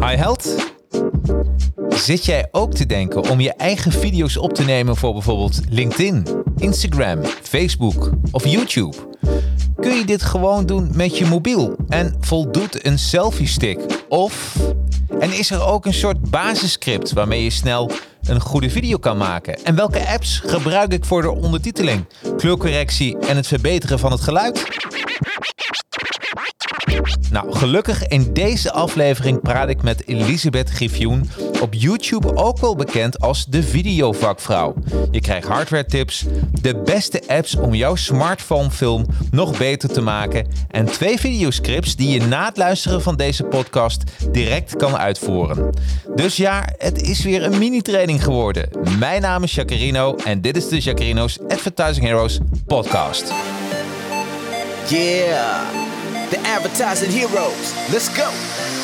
Hi held. Zit jij ook te denken om je eigen video's op te nemen voor bijvoorbeeld LinkedIn, Instagram, Facebook of YouTube? Kun je dit gewoon doen met je mobiel en voldoet een selfie stick? Of en is er ook een soort basisscript waarmee je snel een goede video kan maken? En welke apps gebruik ik voor de ondertiteling, kleurcorrectie en het verbeteren van het geluid? Nou, gelukkig in deze aflevering praat ik met Elisabeth Griffioen, op YouTube ook wel bekend als de videovakvrouw. Je krijgt hardware tips, de beste apps om jouw smartphone film nog beter te maken en twee videoscripts die je na het luisteren van deze podcast direct kan uitvoeren. Dus ja, het is weer een mini-training geworden. Mijn naam is Jacarino en dit is de Jacarino's Advertising Heroes podcast. Yeah. The advertising heroes. Let's go.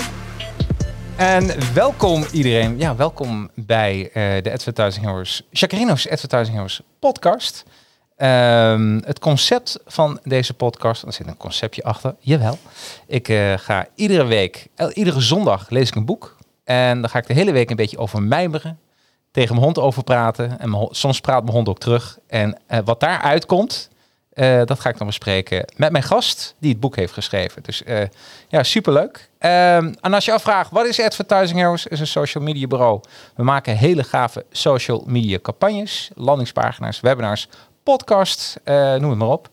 En welkom iedereen. Ja, welkom bij uh, de Advertising Heroes, Jacarino's Advertising Heroes podcast. Um, het concept van deze podcast, er zit een conceptje achter, jawel. Ik uh, ga iedere week, iedere zondag lees ik een boek. En dan ga ik de hele week een beetje over mijmeren. Tegen mijn hond over praten. En soms praat mijn hond ook terug. En uh, wat daaruit komt, uh, dat ga ik dan bespreken met mijn gast die het boek heeft geschreven. Dus uh, ja, superleuk. Um, en als je afvraagt, wat is Advertising Heroes? is een social media bureau. We maken hele gave social media campagnes, landingspagina's, webinars, podcasts, uh, noem het maar op.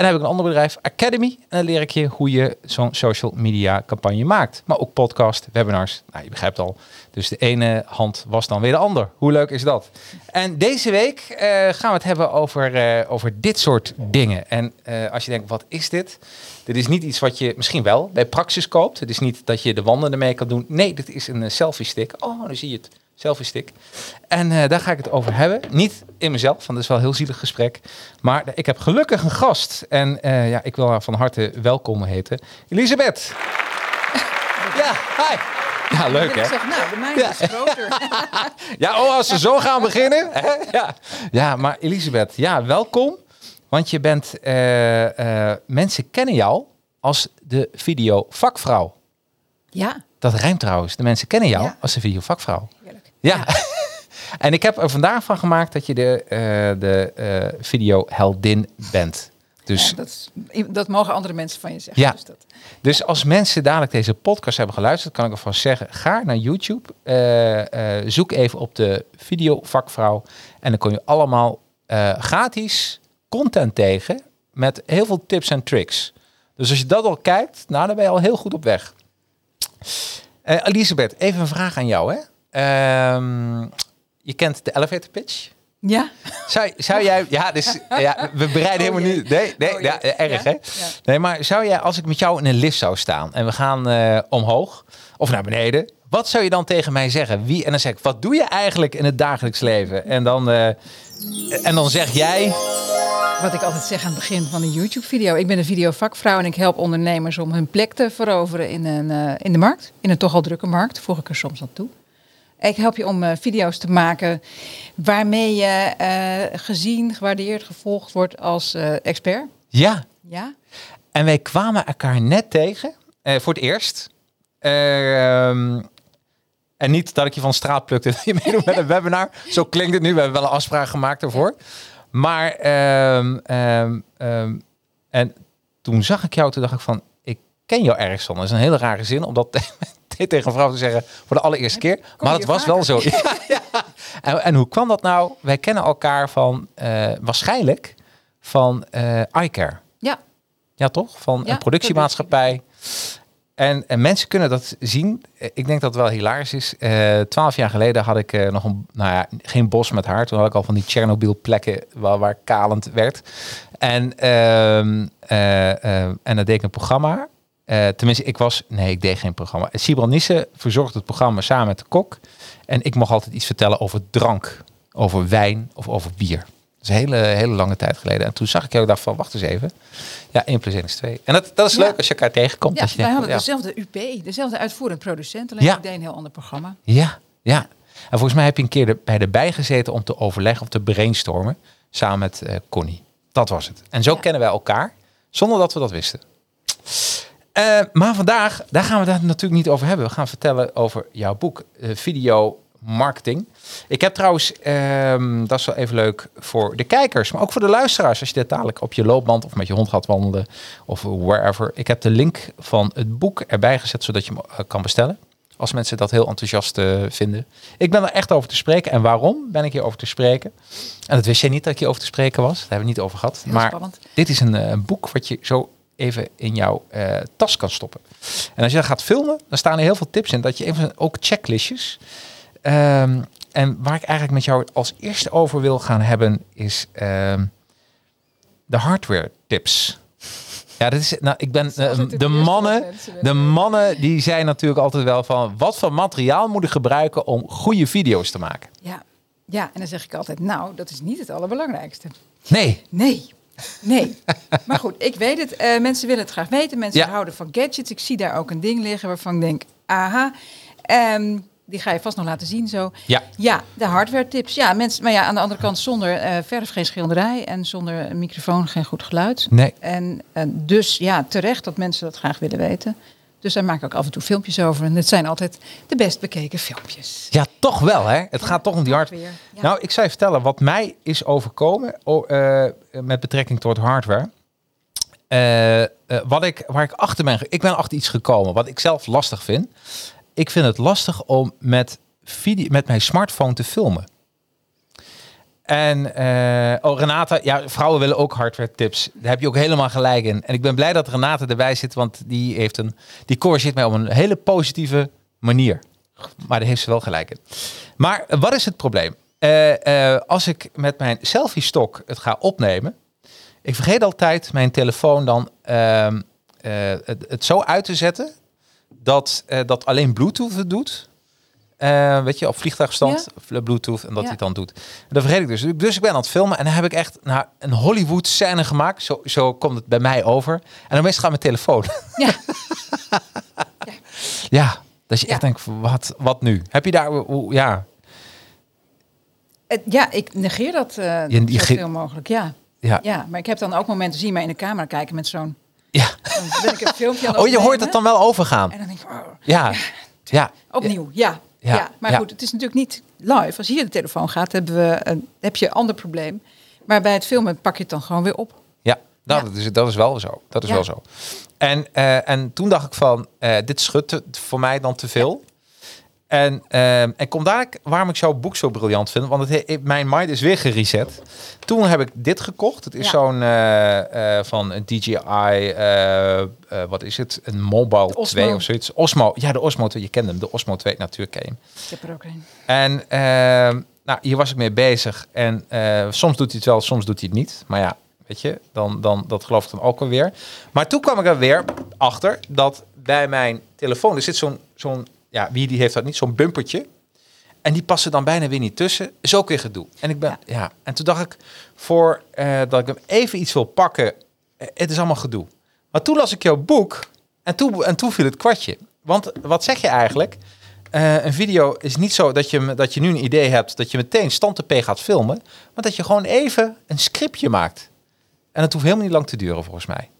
En dan heb ik een ander bedrijf, Academy. En dan leer ik je hoe je zo'n social media campagne maakt. Maar ook podcast, webinars. Nou, je begrijpt al. Dus de ene hand was dan weer de ander. Hoe leuk is dat? En deze week uh, gaan we het hebben over, uh, over dit soort dingen. En uh, als je denkt, wat is dit? Dit is niet iets wat je misschien wel bij Praxis koopt. Het is niet dat je de wanden ermee kan doen. Nee, dit is een selfie stick. Oh, dan zie je het selfie stick. En daar ga ik het over hebben. Niet in mezelf, want dat is wel een heel zielig gesprek. Maar ik heb gelukkig een gast. En ja, ik wil haar van harte welkom heten. Elisabeth. ja, hi. Ja, leuk hè? Ik zeg, nou, de mijne ja. is groter. ja, oh, als ze zo gaan beginnen. Hè? Ja. ja, maar Elisabeth, ja, welkom. Want je bent, uh, mensen kennen jou als de videovakvrouw. Ja. Dat rijmt trouwens. De mensen kennen jou ja. als de videovakvrouw. Heerlijk. Ja. ja. en ik heb er vandaag van gemaakt dat je de, uh, de videoheldin bent. Dus, ja, dat, is, dat, mogen andere mensen van je zeggen. Ja. Dus, dat, dus als mensen dadelijk deze podcast hebben geluisterd, kan ik ervan zeggen: ga naar YouTube, uh, zoek even op de videovakvrouw en dan kun je allemaal gratis content tegen met heel veel tips en tricks. Dus als je dat al kijkt, nou, dan ben je al heel goed op weg. Elisabeth, even een vraag aan jou. Hè? Uh, je kent de elevator pitch? Ja. Zou, zou jij, ja, dus ja, we bereiden oh, helemaal nu. Nee, nee, oh, ja, erg ja? hè? Nee, maar zou jij, als ik met jou in een lift zou staan en we gaan uh, omhoog of naar beneden, wat zou je dan tegen mij zeggen? Wie, en dan zeg ik, wat doe je eigenlijk in het dagelijks leven? En dan, uh, en dan zeg jij. Wat ik altijd zeg aan het begin van een YouTube-video. Ik ben een videovakvrouw en ik help ondernemers om hun plek te veroveren in, een, uh, in de markt. In een toch al drukke markt. Voeg ik er soms aan toe. Ik help je om uh, video's te maken waarmee je uh, gezien, gewaardeerd, gevolgd wordt als uh, expert. Ja. Ja. En wij kwamen elkaar net tegen, voor het eerst. Ehm, en niet dat ik je van straat plukte dat je meedoet met een webinar. Zo klinkt het nu. We hebben wel een afspraak gemaakt ervoor. Maar um, um, en toen zag ik jou, toen dacht ik van, ik ken jou ergens van. Dat is een hele rare zin, tegen een vrouw te zeggen voor de allereerste keer. Maar het was wel zo. ja, ja. En, en hoe kwam dat nou? Wij kennen elkaar van eh, waarschijnlijk van eh iCare. Ja, Ja, toch? Van Ja, een productiemaatschappij. En, en mensen kunnen dat zien. Eh, Ik denk dat het wel hilarisch is. Twaalf jaar geleden had ik nog een, nou ja, geen bos met haar. Toen had ik al van die Chernobyl plekken waar, waar kalend werd. En, eh, en dan deed ik een programma. Eh, tenminste, ik was, nee, ik deed geen programma. Sibran Nissen verzorgde het programma samen met de kok. En ik mocht altijd iets vertellen over drank, over wijn of over bier. Dat is een hele, hele lange tijd geleden. En toen zag ik jou en dacht van, wacht eens even. Ja, 1 plus 1 is 2. En dat, dat is Ja. leuk als je elkaar tegenkomt. ja als je wij denkt, hadden ja. dezelfde UP, dezelfde uitvoerend producent. Alleen Ja. ik deed een heel ander programma. Ja, ja. En volgens mij heb je een keer de, bij de bij gezeten om te overleggen of te brainstormen. Samen met eh, Connie. Dat was het. En zo kennen wij elkaar, zonder dat we dat wisten. Eh, maar vandaag, daar gaan we het natuurlijk niet over hebben. We gaan vertellen over jouw boek, eh, Video Marketing. Ik heb trouwens, ehm, dat is wel even leuk voor de kijkers, maar ook voor de luisteraars. Als je dit dadelijk op je loopband of met je hond gaat wandelen of wherever. Ik heb de link van het boek erbij gezet, zodat je hem eh, kan bestellen. Als mensen dat heel enthousiast vinden. Ik ben er echt over te spreken. En waarom ben ik hier over te spreken? En dat wist jij niet dat ik hier over te spreken was. Daar hebben we het niet over gehad. Heel maar spannend. dit is een boek wat je zo even in jouw eh, tas kan stoppen. En als je dat gaat filmen, dan staan er heel veel tips in. Dat je even ook checklistjes. Ehm, en waar ik eigenlijk met jou als eerste over wil gaan hebben, is ehm, de hardware tips. Ja, dat is, nou, ik ben, eh, de mannen, de mannen die zijn natuurlijk altijd wel van, wat voor materiaal moet ik gebruiken om goede video's te maken? Ja. ja, en dan zeg ik altijd, nou, dat is niet het allerbelangrijkste. Nee, Nee, nee. maar goed, ik weet het. Eh, mensen willen het graag weten. Mensen Ja. houden van gadgets. Ik zie daar ook een ding liggen waarvan ik denk, aha. Ehm, die ga je vast nog laten zien zo. ja, Ja, de hardware tips. Ja, mensen, maar ja, aan de andere kant zonder eh, verf geen schilderij en zonder microfoon geen goed geluid. nee. En, en dus ja, terecht dat mensen dat graag willen weten. Dus daar maak ik ook af en toe filmpjes over. En het zijn altijd de best bekeken filmpjes. Ja, toch wel hè. Het gaat toch om die hard. Weer, ja. Nou, ik zou je vertellen wat mij is overkomen eh, met betrekking tot hardware. Eh, eh, wat ik, waar ik achter ben, ik ben achter iets gekomen wat ik zelf lastig vind. Ik vind het lastig om met, video, met mijn smartphone te filmen. En eh, oh, Renata, ja, vrouwen willen ook hardware tips. Daar heb je ook helemaal gelijk in. En ik ben blij dat Renata erbij zit, want die heeft een, die corrigeert mij op een hele positieve manier. Maar daar heeft ze wel gelijk in. Maar wat is het probleem? Eh, eh, als ik met mijn selfie stok het ga opnemen, ik vergeet altijd mijn telefoon dan ehm, eh, het, het zo uit te zetten dat dat alleen Bluetooth het doet. Eh, weet je, op vliegtuigstand, of Bluetooth, en dat Ja. hij het dan doet. En dat vergeet ik dus. Dus ik ben aan het filmen en dan heb ik echt nou, een Hollywood scène gemaakt. Zo, zo komt het bij mij over. En dan meestal gaat mijn telefoon. Ja. ja, dat je Ja. echt denkt, wat, wat nu? Heb je daar, hoe, ja, ja, ik negeer dat eh Je- je zoveel mogelijk. Ja. ja, ja, maar ik heb dan ook momenten, zie je mij in de camera kijken met zo'n... ja. Dan ben ik een filmpje aan Oh, je hoort het dan wel overgaan. En dan denk ik, oh, Ja, ja. opnieuw, ja. Ja, ja. Maar ja. goed, het is natuurlijk niet live. Als hier de telefoon gaat, hebben we een, heb je een ander probleem. Maar bij het filmen pak je het dan gewoon weer op. Ja, nou, Ja. Dat, is, dat is wel zo. Dat is wel zo. En, eh, en toen dacht ik van, eh, dit schudt voor mij dan te veel. En, eh, en kom daar waarom ik jouw boek zo briljant vind. Want het, he- mijn mind is weer gereset. Toen heb ik dit gekocht. Het is Ja. zo'n eh, eh, van een DJI, eh, wat is het? Een Mobile Osmo. 2 of zoiets. Osmo, ja de Osmo 2, je kent hem. De Osmo 2, natuurlijk ken je hem. Ik heb er ook een. En ehm, nou, hier was ik mee bezig. En soms doet hij het wel, soms doet hij het niet. Maar ja, weet je, dan, dan, dat geloof ik dan ook alweer. Maar toen kwam ik er weer achter dat bij mijn telefoon, er zit zo'n, zo'n ja, wie die heeft dat niet, zo'n bumpertje. En die passen dan bijna weer niet tussen. Is ook weer gedoe. En ik ben, ja. En toen dacht ik, voor eh, dat ik hem even iets wil pakken, eh, het is allemaal gedoe. Maar toen las ik jouw boek en toen, en toen viel het kwartje. Want wat zeg je eigenlijk? Eh, een video is niet zo dat je, dat je nu een idee hebt dat je meteen stand P gaat filmen, maar dat je gewoon even een scriptje maakt. En dat hoeft helemaal niet lang te duren volgens mij.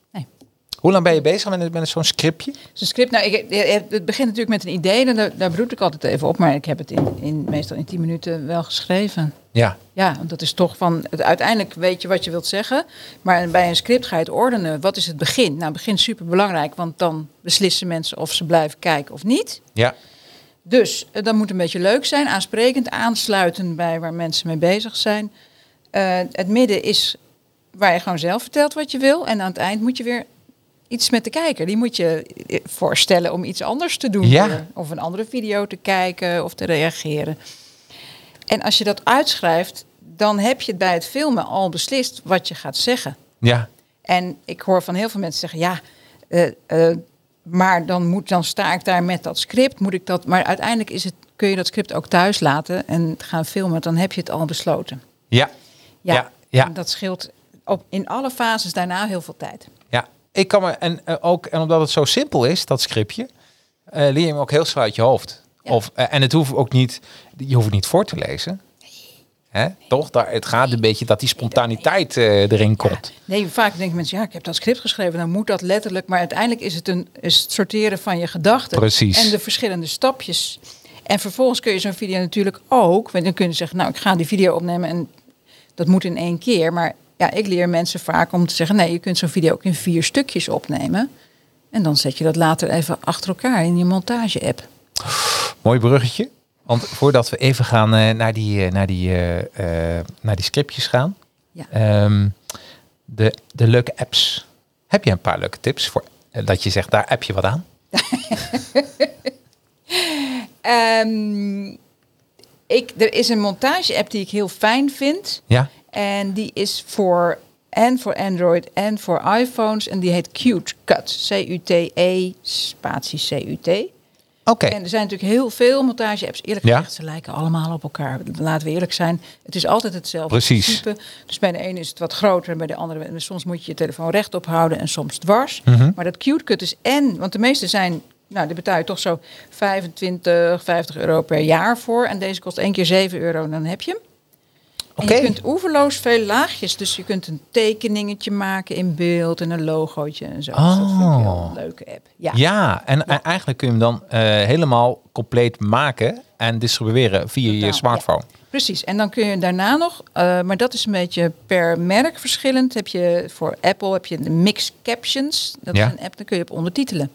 Hoe lang ben je bezig met, met zo'n scriptje? Zo'n script, nou, ik, het begint natuurlijk met een idee. En daar, daar broed ik altijd even op. Maar ik heb het in, in, meestal in 10 minuten wel geschreven. Ja, Ja, want dat is toch van... Het, uiteindelijk weet je wat je wilt zeggen. Maar bij een script ga je het ordenen. Wat is het begin? Nou, begin is super belangrijk. Want dan beslissen mensen of ze blijven kijken of niet. ja, Dus eh, dat moet een beetje leuk zijn, aansprekend, aansluitend bij waar mensen mee bezig zijn. Eh, het midden is waar je gewoon zelf vertelt wat je wil. En aan het eind moet je weer iets met de kijker. Die moet je eh, voorstellen om iets anders te doen. Ja. Of een andere video te kijken of te reageren. En als je dat uitschrijft, dan heb je bij het filmen al beslist wat je gaat zeggen. Ja, En ik hoor van heel veel mensen zeggen, ja, eh, eh, maar dan, moet, dan sta ik daar met dat script. Moet ik dat, maar uiteindelijk is het, kun je dat script ook thuis laten en gaan filmen. Dan heb je het al besloten. ja, Ja, Ja, ja. En dat scheelt op, in alle fases daarna heel veel tijd. Ik kan me, en eh, ook, en omdat het zo simpel is, dat scriptje, eh, leer je hem ook heel snel uit je hoofd. Ja. Of, eh, en het hoeft ook niet, je hoeft het niet voor te lezen. Hè? Toch? Daar, het gaat een beetje dat die spontaniteit erin komt. Nee, vaak denken mensen, ja, ik heb dat script geschreven, dan moet dat letterlijk. Maar uiteindelijk is het, een, sorteren van je gedachten. Precies. En de verschillende stapjes. En vervolgens kun je zo'n video natuurlijk ook, want dan kun je zeggen, nou, ik ga die video opnemen en dat moet in één keer. Maar ja, ik leer mensen vaak om te zeggen, nee, je kunt zo'n video ook in vier stukjes opnemen. En dan zet je dat later even achter elkaar in je montage-app. Mooi bruggetje. Want voordat we even gaan eh, naar, die, eh, naar, die, eh, naar die scriptjes gaan. Ja. Ehm, de, de leuke apps. Heb je een paar leuke tips voor dat je zegt, daar heb je wat aan? Ehm, ik, er is een montage-app die ik heel fijn vind. Ja? En die is voor en voor Android en voor iPhones. En die heet Cute Cut. C-U-T-E spatie C-U-T. Oké. En er zijn natuurlijk heel veel montage-apps. Eerlijk Ja. gezegd, ze lijken allemaal op elkaar. Laten we eerlijk zijn. Het is altijd hetzelfde Precies. principe. Dus bij de ene is het wat groter en bij de andere... Soms moet je je telefoon rechtop houden en soms dwars. Mhm. Maar dat Cute Cut is en... Want de meeste zijn... Nou, die betaal je toch zo 25, 50 euro per jaar voor. En deze kost één keer 7 euro en dan heb je hem. Je kunt oeverloos veel laagjes. Dus je kunt een tekeningetje maken in beeld en een logootje en zo. Dus dat vind ik wel Oh. een leuke app. Ja. Ja, en eigenlijk kun je hem dan eh, helemaal compleet maken en distribueren via je smartphone. Precies, en dan kun je daarna nog, eh, maar dat is een beetje per merk verschillend. Heb je voor Apple heb je de Mix Captions, dat is een app, dan kun je op ondertitelen.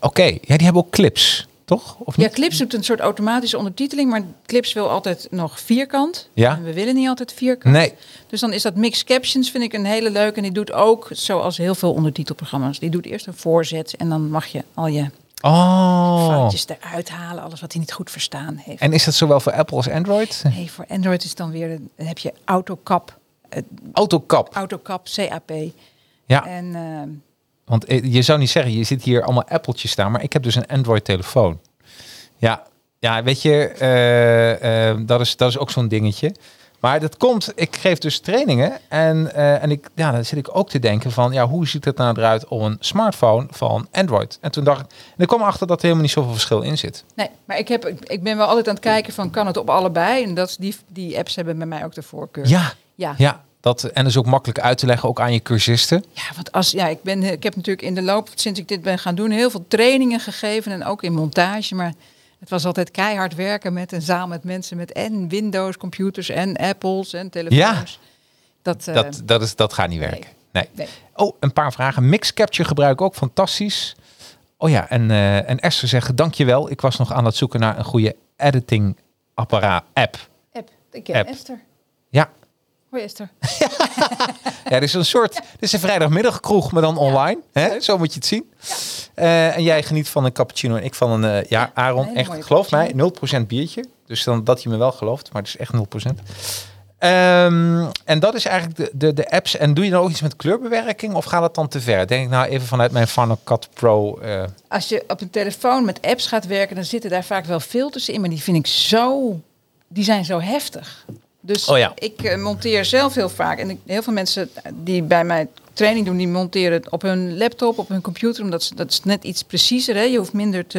Oké, ja, die hebben ook clips, toch? Of Ja? Clips doet een soort automatische ondertiteling, maar Clips wil altijd nog vierkant. Ja. En we willen niet altijd vierkant. Nee. Dus dan is dat Mix Captions, vind ik een hele leuke. En die doet ook, zoals heel veel ondertitelprogramma's, die doet eerst een voorzet en dan mag je al je Oh. foutjes eruit halen, alles wat hij niet goed verstaan heeft. En is dat zowel voor Apple als Android? Nee, voor Android is dan weer, dan heb je AutoCap, eh, Autocap. AutoCap, CAP. Ja, En ehm, want eh, je zou niet zeggen, je ziet hier allemaal Appeltjes staan, maar ik heb dus een Android-telefoon. Ja, ja, weet je, eh, eh, dat, is, dat is ook zo'n dingetje. Maar dat komt, ik geef dus trainingen en, en ik, ja, dan zit ik ook te denken van, ja, hoe ziet het nou eruit op een smartphone van Android? En toen dacht ik, en ik kwam erachter dat er helemaal niet zoveel verschil in zit. nee, maar ik, heb, ik- ik ben wel altijd aan het kijken van kan het op allebei. En dat, is die, die apps hebben bij mij ook de voorkeur. Ja, ja. ja. Dat, en dat is ook makkelijk uit te leggen, ook aan je cursisten. Ja, want als, ja, ik, ben, ik heb natuurlijk in de loop, sinds ik dit ben gaan doen, heel veel trainingen gegeven. En ook in montage. Maar het was altijd keihard werken met een zaal met mensen met en Windows computers en Apples en telefoons. Dat, eh, Dat, dat, is, dat gaat niet werken. Nee. nee. Oh, een paar vragen. Mix Capture gebruik ik ook fantastisch. Oh ja, en, eh, en Esther zegt, dankjewel. Ik was nog aan het zoeken naar een goede editing apparaat app. App. Ik ken App. Esther. Ja, Hoi Esther. ja dit is een soort, dit is een vrijdagmiddagkroeg, maar dan online. Hè? Zo moet je het zien. Eh, en jij geniet van een cappuccino en ik van een, eh, ja, Aaron, echt, geloof mij, cappuccino. 0% biertje. Dus dan dat je me wel gelooft, maar het is echt 0%. Ehm, en dat is eigenlijk de, de, de apps. En doe je dan ook iets met kleurbewerking of gaat het dan te ver? Denk ik nou even vanuit mijn Final Cut Pro. eh, Als je op een telefoon met apps gaat werken, dan zitten daar vaak wel filters in. Maar die vind ik zo, die zijn zo heftig. Dus Oh ja. ik eh, monteer zelf heel vaak. En ik, heel veel mensen die bij mij training doen, die monteren het op hun laptop, op hun computer. Omdat ze, dat is net iets preciezer. Hè? Je hoeft minder te.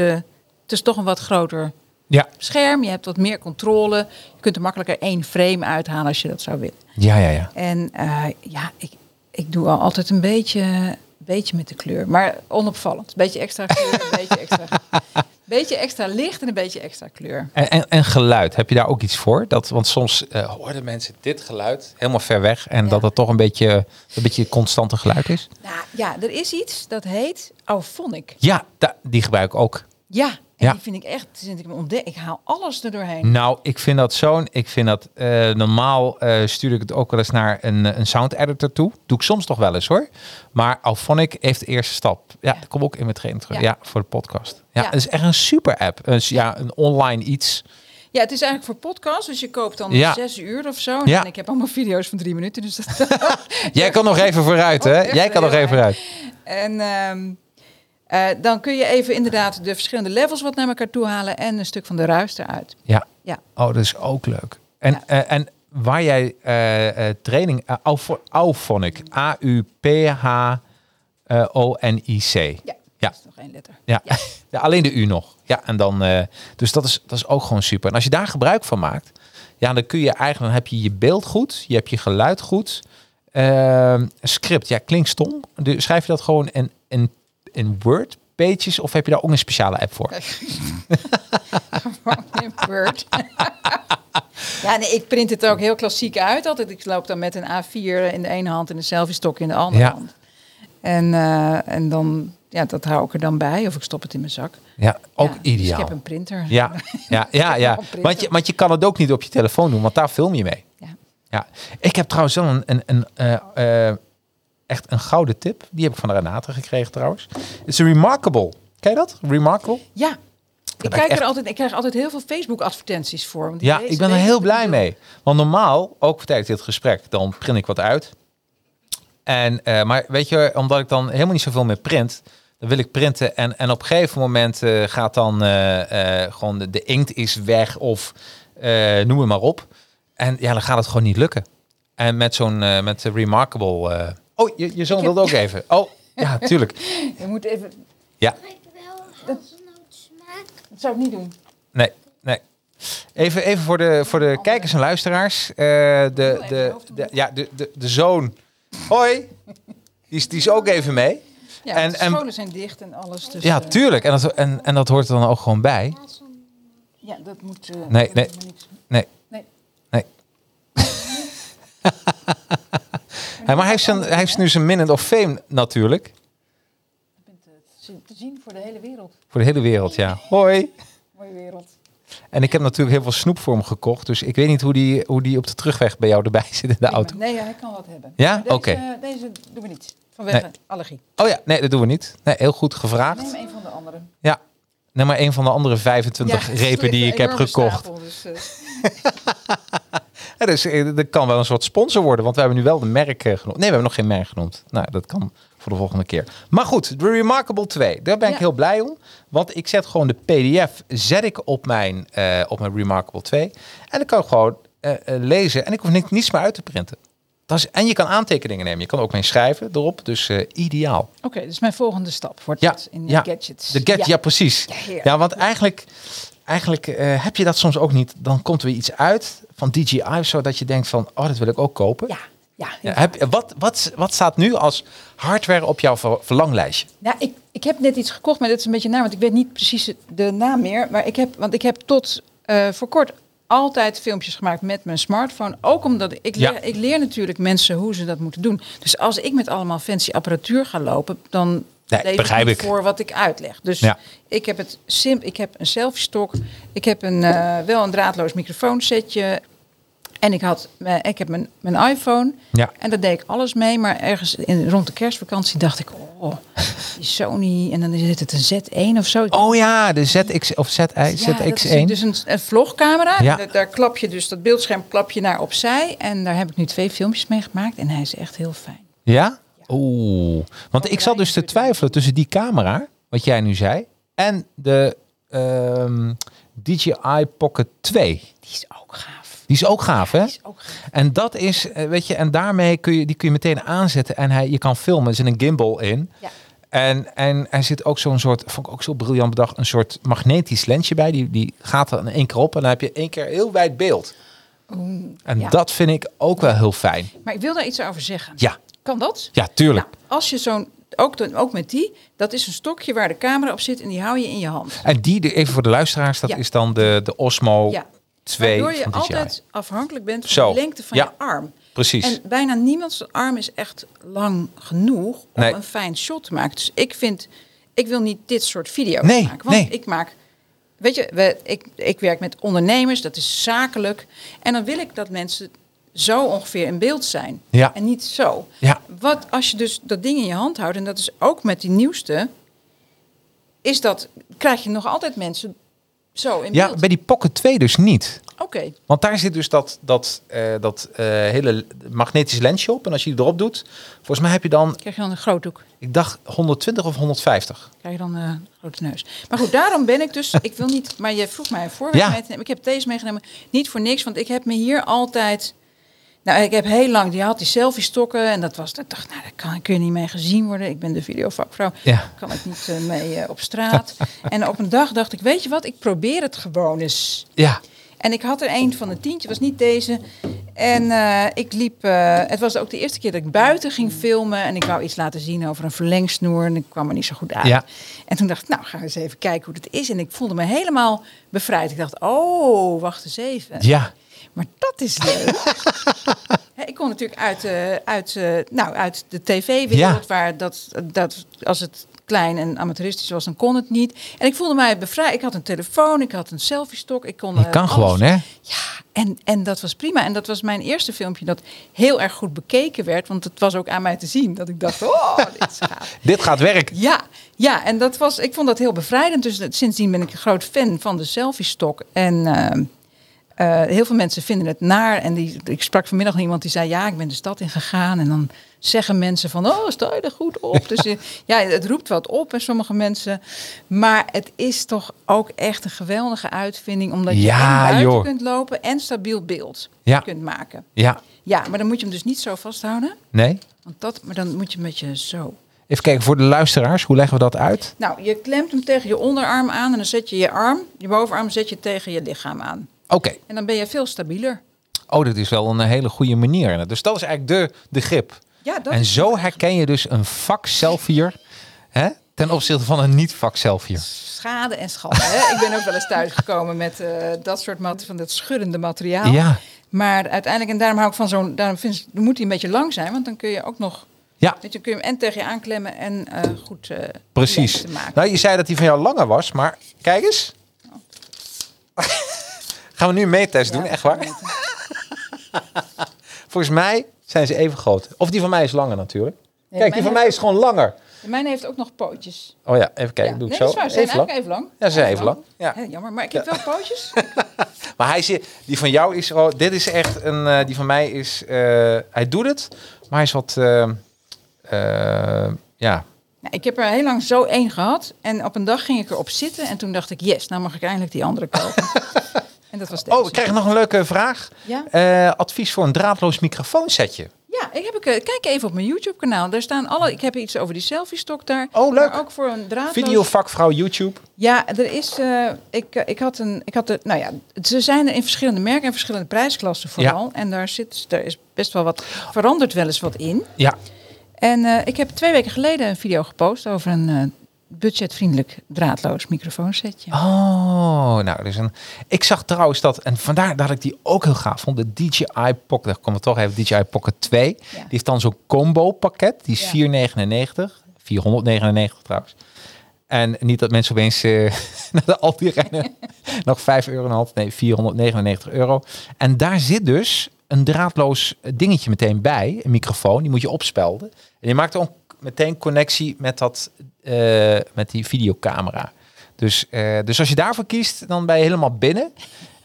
Het is toch een wat groter ja. scherm. Je hebt wat meer controle. Je kunt er makkelijker één frame uithalen als je dat zou willen. Ja, ja, ja. En eh, ja, ik, ik doe al altijd een beetje, beetje met de kleur. Maar onopvallend. Beetje extra kleur, een beetje extra, beetje extra licht en een beetje extra kleur. En, en, en geluid, heb je daar ook iets voor? Dat, want soms eh, hoorden mensen dit geluid helemaal ver weg. En Ja. dat het toch een beetje een beetje constante geluid is. Nou ja, er is iets dat heet Auphonic. Ja, da- die gebruik ik ook. Ja, En Ja. die vind ik echt, ik ontdek, ik haal alles er doorheen. Nou, ik vind dat zo'n. Ik vind dat eh, normaal eh, stuur ik het ook wel eens naar een, eh, een sound editor toe. Doe ik soms toch wel eens hoor. Maar Alphonic heeft de eerste stap. Ja, Ja. komt ook in mijn training terug. Ja. Ja, voor de podcast. Ja, het is echt een super app. Een, ja, een online iets. Ja, het is eigenlijk voor podcast, dus je koopt dan Ja. zes uur of zo. Ja. En ik heb allemaal video's van drie minuten, dus dat... Jij kan nog even vooruit, hè? Oh, echt Jij kan nog even vooruit. En ehm, eh, dan kun je even inderdaad de verschillende levels wat naar elkaar toe halen en een stuk van de ruis eruit. Ja. Ja. Oh, dat is ook leuk. En, Ja. eh, en waar jij eh, training, uh, Auphonic, A-U-P-H-O-N-I-C. Ja, Ja. dat is nog één letter. Ja. ja, alleen de U nog. Ja, en dan, dus dat is, dat is ook gewoon super. En als je daar gebruik van maakt, ja, dan kun je eigenlijk, dan heb je je beeld goed, je hebt je geluid goed. Ehm, script, ja, klinkt stom. Dus schrijf je dat gewoon in, in, in Word pages of heb je daar ook een speciale app voor? In Word. ja, nee, ik print het ook heel klassiek uit altijd. Ik loop dan met een A4 in de ene hand en een selfie stok in de andere Ja. hand. En, eh, en dan, ja, dat hou ik er dan bij of ik stop het in mijn zak. Ja, ook Ja, dus ideaal. ik heb een printer. Ja, ja, ja, ja. Want je, want je kan het ook niet op je telefoon doen, want daar film je mee. Ja. Ja. Ik heb trouwens wel een, een, een eh, eh, echt een gouden tip. Die heb ik van Renate gekregen trouwens. Het is Remarkable. Ken je dat? Remarkable? Ja. Ik, kijk echt- er altijd, ik krijg altijd heel veel Facebook-advertenties voor. want Ja, ik ben er heel blij mee. Want normaal, ook tijdens dit gesprek, dan print ik wat uit. En, eh, maar weet je, omdat ik dan helemaal niet zoveel meer print, dan wil ik printen. En, en op een gegeven moment eh, gaat dan eh, gewoon de, de inkt is weg of noem het maar op. En ja, dan gaat het gewoon niet lukken. En met zo'n met de Remarkable. Oh, je, je zoon wilde ook even. Oh, ja, tuurlijk. Je moet even... Ja, Ik wel hazelnootsmaak. Dat zou ik niet doen. nee, nee. Even, even voor de, voor de kijkers en luisteraars. eh, de, de, ja, de, de, de zoon. Hoi. Die is, die is ook even mee. Ja, En- de en- scholen zijn dicht en alles. Dus, Ja, eh, tuurlijk. En dat, en, en dat hoort er dan ook gewoon bij. Ja, dat moet... eh, Nee, dat nee. Nee. Nee. Nee. Hey, maar hij heeft, zijn, hij heeft nu zijn minute of fame natuurlijk. Je bent te zien voor de hele wereld. Voor de hele wereld, ja. Hoi. Mooie wereld. En ik heb natuurlijk heel veel snoep voor hem gekocht. Dus ik weet niet hoe die, hoe die op de terugweg bij jou erbij zit in de auto. Nee, hij kan wat hebben. Ja? Oké. Deze doen we niet. Vanwege Nee. allergie. Oh ja, nee, dat doen we niet. Nee, heel goed gevraagd. Neem een van de andere. Ja. Neem maar een van de andere 25 het repen die ik heb gekocht. stapel, dus, eh, Ja, dus eh, dat kan wel een soort sponsor worden, want we hebben nu wel de merk eh, genoemd. Nee, we hebben nog geen merk genoemd. Nou, dat kan voor de volgende keer. Maar goed, de Remarkable 2, daar ben ik heel blij om. Want ik zet gewoon de PDF, zet ik op mijn, eh, op mijn Remarkable 2. En dan kan ik gewoon eh, eh, lezen en ik hoef niks, niets meer uit te printen. Dat is, en je kan aantekeningen nemen. Je kan ook mee schrijven erop, dus eh, ideaal. Oké, dus mijn volgende stap wordt Ja, het in de ja. gadgets. De gadget, ja, precies. Ja, want eigenlijk, eigenlijk eh, heb je dat soms ook niet. Dan komt er weer iets uit van DJI of zo, dat je denkt van, oh, dat wil ik ook kopen. Ja, ja, Ja, heb, wat, wat, wat staat nu als hardware op jouw ver- verlanglijstje? Nou, ik, ik heb net iets gekocht, maar dat is een beetje naar, want ik weet niet precies de naam meer. Maar ik heb, want ik heb tot eh, voor kort altijd filmpjes gemaakt met mijn smartphone. Ook omdat ik, ik, Ja. leer, ik leer natuurlijk mensen hoe ze dat moeten doen. Dus als ik met allemaal fancy apparatuur ga lopen, dan Nee, begrijp ik. voor wat ik uitleg. Dus Ja. ik heb het sim, ik heb een selfie stok, ik heb een eh, wel een draadloos microfoonsetje. En ik had, ik heb mijn, mijn iPhone. Ja. En daar deed ik alles mee. Maar ergens in, rond de kerstvakantie dacht ik, oh, die Sony. En dan zit het een Z1 of zo. Oh ja, de ZX of ZI, Ja, dat is ZX1. dus een, een vlogcamera. Ja. Daar, daar klap je dus dat beeldscherm klap je naar opzij. En daar heb ik nu twee filmpjes mee gemaakt. En hij is echt heel fijn. Ja? Oeh. Want ik zat dus te twijfelen tussen die camera, wat jij nu zei, en de ehm, DJI Pocket 2. Die is ook gaaf. Die is ook gaaf, hè? Die is ook gaaf. En dat is, eh, weet je, en daarmee kun je die kun je meteen aanzetten en hij, je kan filmen. Er zit een gimbal in. Ja. En, en er zit ook zo'n soort, vond ik ook zo briljant bedacht, een soort magnetisch lensje bij. Die, die gaat er in één keer op en dan heb je één keer heel wijd beeld. En ja. dat vind ik ook wel heel fijn. Maar ik wil daar iets over zeggen. Ja, Kan dat? ja, tuurlijk. Nou, als je zo'n, ook, de- ook met die, dat is een stokje waar de camera op zit en die hou je in je hand. En die, even voor de luisteraars, dat Ja. is dan de, de Osmo Ja. 2 Waardoor je altijd afhankelijk bent van Zo. de lengte van Ja. je arm. Precies. En bijna niemands arm is echt lang genoeg om Nee. een fijn shot te maken. Dus ik vind, ik wil niet dit soort video Nee, maken. Want nee. ik maak Weet je, we, ik, ik werk met ondernemers, dat is zakelijk. En dan wil ik dat mensen zo ongeveer in beeld zijn. Ja. En niet zo. Ja. Wat als je dus dat ding in je hand houdt, en dat is ook met die nieuwste, is dat, krijg je nog altijd mensen zo in Ja, beeld. bij die Pocket 2 dus niet. Oké, Want daar zit dus dat, dat, eh, dat eh, hele magnetische lensje op. En als je die erop doet, volgens mij heb je dan, krijg je dan een groothoek. ik dacht 120 of 150. Krijg je dan eh, een grote neus. Maar goed, daarom ben ik dus, ik wil niet, maar je vroeg mij een voorwerp Ja. mee te nemen. Ik heb deze meegenomen, niet voor niks, want ik heb me hier altijd... Nou, ik heb heel lang, die had die selfie-stokken en dat was, ik dacht, nou, daar kan, kun je niet mee gezien worden. Ik ben de videovakvrouw, Ja. kan ik niet eh, mee eh, op straat. en op een dag dacht ik, weet je wat, ik probeer het gewoon eens. Ja, En ik had er een van een tientje, was niet deze. En eh, ik liep, het was ook de eerste keer dat ik buiten ging filmen. En ik wou iets laten zien over een verlengsnoer. En ik kwam er niet zo goed uit. Ja. En toen dacht ik, nou, ga eens even kijken hoe het is. En ik voelde me helemaal bevrijd. Ik dacht, oh, wacht eens even. ja, Maar dat is leuk. Ik kom natuurlijk uit, eh, uit, eh, nou, uit de tv-wereld, Ja. waar dat, dat als het klein en amateuristisch was, dan kon het niet. En ik voelde mij bevrijd. Ik had een telefoon, ik had een selfie-stok. Ik kon, je eh, kan alles. gewoon hè. Ja, en, en dat was prima. En dat was mijn eerste filmpje dat heel erg goed bekeken werd. Want het was ook aan mij te zien dat ik dacht, oh, dit is gaaf. Dit gaat werken. Ja, ja, en dat was, ik vond dat heel bevrijdend. Dus sindsdien ben ik een groot fan van de selfie-stok. En ehm, eh, heel veel mensen vinden het naar. En die, ik sprak vanmiddag iemand die zei, ja, ik ben de stad in gegaan. En dan zeggen mensen van, oh, sta je er goed op? dus eh, ja, het roept wat op bij sommige mensen. Maar het is toch ook echt een geweldige uitvinding. Omdat je Ja, en buiten joh. kunt lopen en stabiel beeld Ja. kunt maken. Ja, Ja, maar dan moet je hem dus niet zo vasthouden. nee. Want dat, maar dan moet je met je zo Even kijken voor de luisteraars, hoe leggen we dat uit? nou, je klemt hem tegen je onderarm aan en dan zet je je arm, je bovenarm zet je tegen je lichaam aan. Oké. En dan ben je veel stabieler. Oh, dat is wel een hele goede manier. Dus dat is eigenlijk de, de grip. Ja, dat en zo herken je dus een vak selfier hè, ten opzichte van een niet vak selfier. schade en schande. Hè? Ik ben ook wel eens thuisgekomen met eh, dat soort mat van dat schuddende materiaal. Ja, Maar uiteindelijk, en daarom hou ik van zo'n, daarom vind moet hij een beetje lang zijn, want dan kun je ook nog, ja weet je, kun je hem en tegen je aanklemmen en eh, goed eh, precies. maken. Nou, je zei dat die van jou langer was, maar kijk eens. Gaan we nu een meettest doen, Ja, echt waar? Volgens mij zijn ze even groot. Of die van mij is langer natuurlijk. Nee, Kijk, die van mij is gewoon langer. En Mijn heeft ook nog pootjes. Oh ja, even kijken, Ja. doe ik nee, zo. ze zijn Even lang. eigenlijk even lang. Ja, ze zijn even lang. Ja. Hè, jammer, maar ik heb wel pootjes. Maar hij zit, die van jou is, oh, dit is echt een, eh, die van mij is, eh, hij doet het, maar hij is wat, eh, ja, Nou, ik heb er heel lang zo één gehad. En op een dag ging ik erop zitten. En toen dacht ik, yes, nou mag ik eindelijk die andere kopen. en dat was deze. Oh, ik krijg nog een leuke vraag. Ja? Eh, advies voor een draadloos microfoonsetje. Ja, ik heb, ik, eh, kijk even op mijn YouTube kanaal. Daar staan alle, ik heb iets over die selfie stok daar. Oh, leuk. Maar ook voor een draadloos... Videovakvrouw YouTube. Ja, er is, eh, ik, ik had een, ik had de, nou ja, ze zijn er in verschillende merken en verschillende prijsklassen vooral. En daar zit, daar is best wel wat, verandert wel eens wat in. Ja. En ik heb twee weken geleden een video gepost over een budgetvriendelijk draadloos microfoonsetje. Oh, nou, dus een. Ik zag trouwens dat, en vandaar dat ik die ook heel gaaf vond, de DJI Pocket, daar komen we toch even, DJI Pocket 2. Die heeft dan zo'n combo pakket, die is Ja. 499, 499 trouwens. En niet dat mensen opeens eh, naar de Aldi rennen, nog 5 euro en een half, nee, 499 euro. En daar zit dus een draadloos dingetje meteen bij, een microfoon, die moet je opspelden. En die maakt ook meteen connectie met, dat, eh, met die videocamera. Dus, eh, dus als je daarvoor kiest, dan ben je helemaal binnen.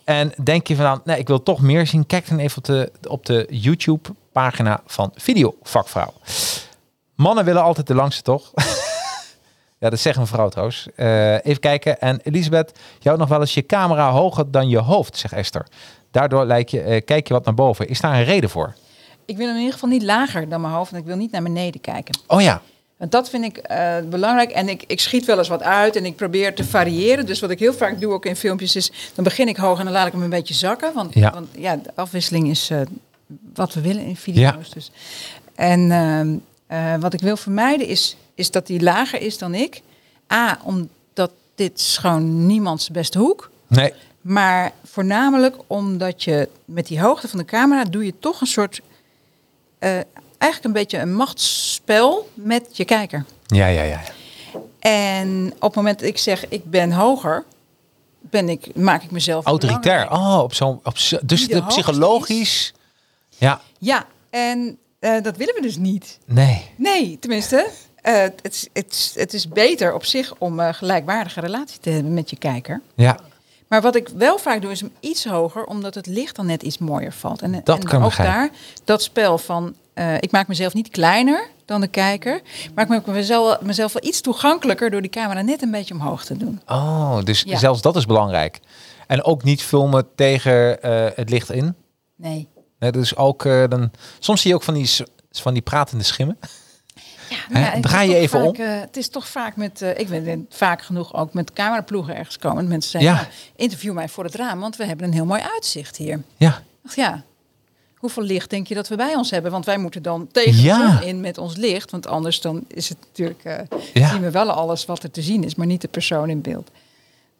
En denk je van, nou, nee, ik wil toch meer zien. Kijk dan even op de, op de YouTube-pagina van Videovakvrouw. Mannen willen altijd de langste, toch? ja, dat zegt een vrouw trouwens. Eh, even kijken. En Elisabeth, jou nog wel eens je camera hoger dan je hoofd, zegt Esther. Daardoor lijk je, kijk je wat naar boven. Is daar een reden voor? Ik wil hem in ieder geval niet lager dan mijn hoofd en ik wil niet naar beneden kijken. Oh ja, Want dat vind ik eh, belangrijk. En ik, ik schiet wel eens wat uit en ik probeer te variëren. Dus wat ik heel vaak doe ook in filmpjes is... dan begin ik hoog en dan laat ik hem een beetje zakken. Want Ja. want, ja de afwisseling is eh, wat we willen in video's. Dus. En ehm, eh, wat ik wil vermijden is, is dat hij lager is dan ik. A, omdat dit is gewoon niemands beste hoek. nee. Maar voornamelijk omdat je met die hoogte van de camera doe je toch een soort, eh, eigenlijk een beetje een machtsspel met je kijker. Ja, ja, ja. En op het moment dat ik zeg ik ben hoger, ben ik, maak ik mezelf Autoritair. belangrijk. Oh, op zo'n. Op zo, dus de psychologisch. Ja, Ja, en eh, dat willen we dus niet. nee. Nee, tenminste, eh, het, is, het, het is beter op zich om een gelijkwaardige relatie te hebben met je kijker. Ja, Maar wat ik wel vaak doe, is hem iets hoger, omdat het licht dan net iets mooier valt. En, Dat en kan ook begrijpen. daar, dat spel van, eh, ik maak mezelf niet kleiner dan de kijker, maar ik maak mezelf, mezelf wel iets toegankelijker door die camera net een beetje omhoog te doen. Oh, dus Ja. zelfs dat is belangrijk. En ook niet filmen tegen eh, het licht in. Nee. Nee, dus ook eh, dan. Soms zie je ook van die, van die pratende schimmen. Ja, is draai je even vaak, om. eh, het is toch vaak met, eh, ik ben vaak genoeg ook met cameraploegen ergens komen. En mensen Ja. zeggen, nou, interview mij voor het raam, want we hebben een heel mooi uitzicht hier. Ja, dacht, ja, hoeveel licht denk je dat we bij ons hebben? Want wij moeten dan tegen Ja. in met ons licht. Want anders dan is het natuurlijk, Ja. zien we wel alles wat er te zien is, maar niet de persoon in beeld.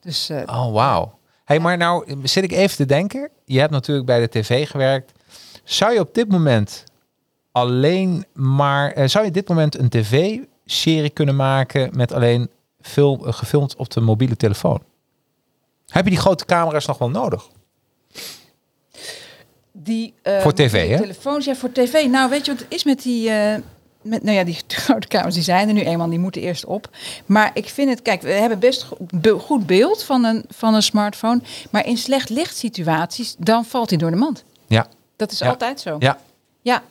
Dus oh wauw. Hey, maar nou zit ik even te denken. Je hebt natuurlijk bij de tv gewerkt. Zou je op dit moment alleen maar. eh, zou je dit moment een tv-serie kunnen maken met alleen film, eh, gefilmd op de mobiele telefoon? Heb je die grote camera's nog wel nodig? die, eh, Voor tv, hè? telefoons, ja, voor tv. Nou, weet je wat het is met die... met, nou ja, die grote camera's die zijn er nu eenmaal, die moeten eerst op. Maar ik vind het, kijk, we hebben best go- be- goed beeld van een, van een smartphone. Maar in slecht lichtsituaties, dan valt hij door de mand. Ja. Dat is Ja. altijd zo. Ja. Ja,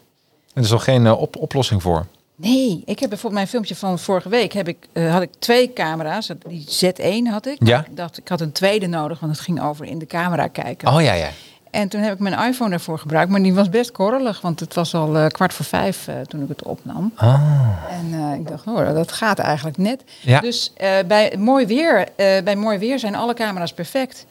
Er is nog geen eh, op oplossing voor. Nee, ik heb bijvoorbeeld mijn filmpje van vorige week heb ik, eh, had ik twee camera's. Die Z1 had ik. Ja. Ik dacht, ik had een tweede nodig, want het ging over in de camera kijken. Oh ja, ja. En toen heb ik mijn iPhone daarvoor gebruikt, maar die was best korrelig, want het was al eh, kwart voor vijf toen ik het opnam. Ah. En ik dacht, oh, dat gaat eigenlijk net. Ja. Dus bij mooi weer, bij mooi weer zijn alle camera's perfect.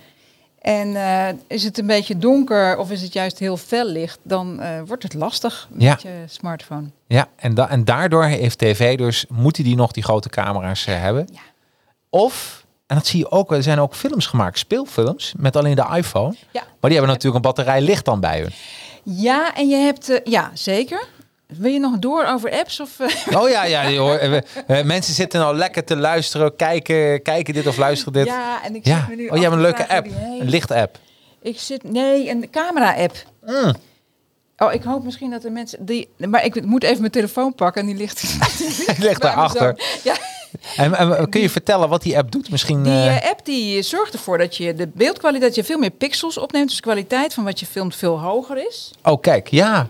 En eh, is het een beetje donker of is het juist heel fel licht, dan eh, wordt het lastig met Ja. je smartphone. Ja, en, da en daardoor heeft tv dus, moeten die nog die grote camera's eh, hebben. Ja. Of, en dat zie je ook, er zijn ook films gemaakt, speelfilms, met alleen de iPhone. Ja. Maar die hebben natuurlijk een batterij licht dan bij hun. Ja, en je hebt, ja, zeker. Wil je nog door over apps? Of, eh? Oh ja, ja, hoor, eh, eh, mensen zitten nou lekker te luisteren, kijken, kijken dit of luisteren dit. Ja, en ik Ja. zit me nu Oh, je hebt een leuke app, een licht-app. Ik zit, nee, een camera-app. Mm. Oh, ik hoop misschien dat de mensen die, maar ik moet even mijn telefoon pakken en die ligt, die ligt daarachter. Ja, En, en kun je vertellen wat die app doet? Misschien. die app die zorgt ervoor dat je de beeldkwaliteit, je veel meer pixels opneemt, dus de kwaliteit van wat je filmt veel hoger is. Oh, kijk, ja.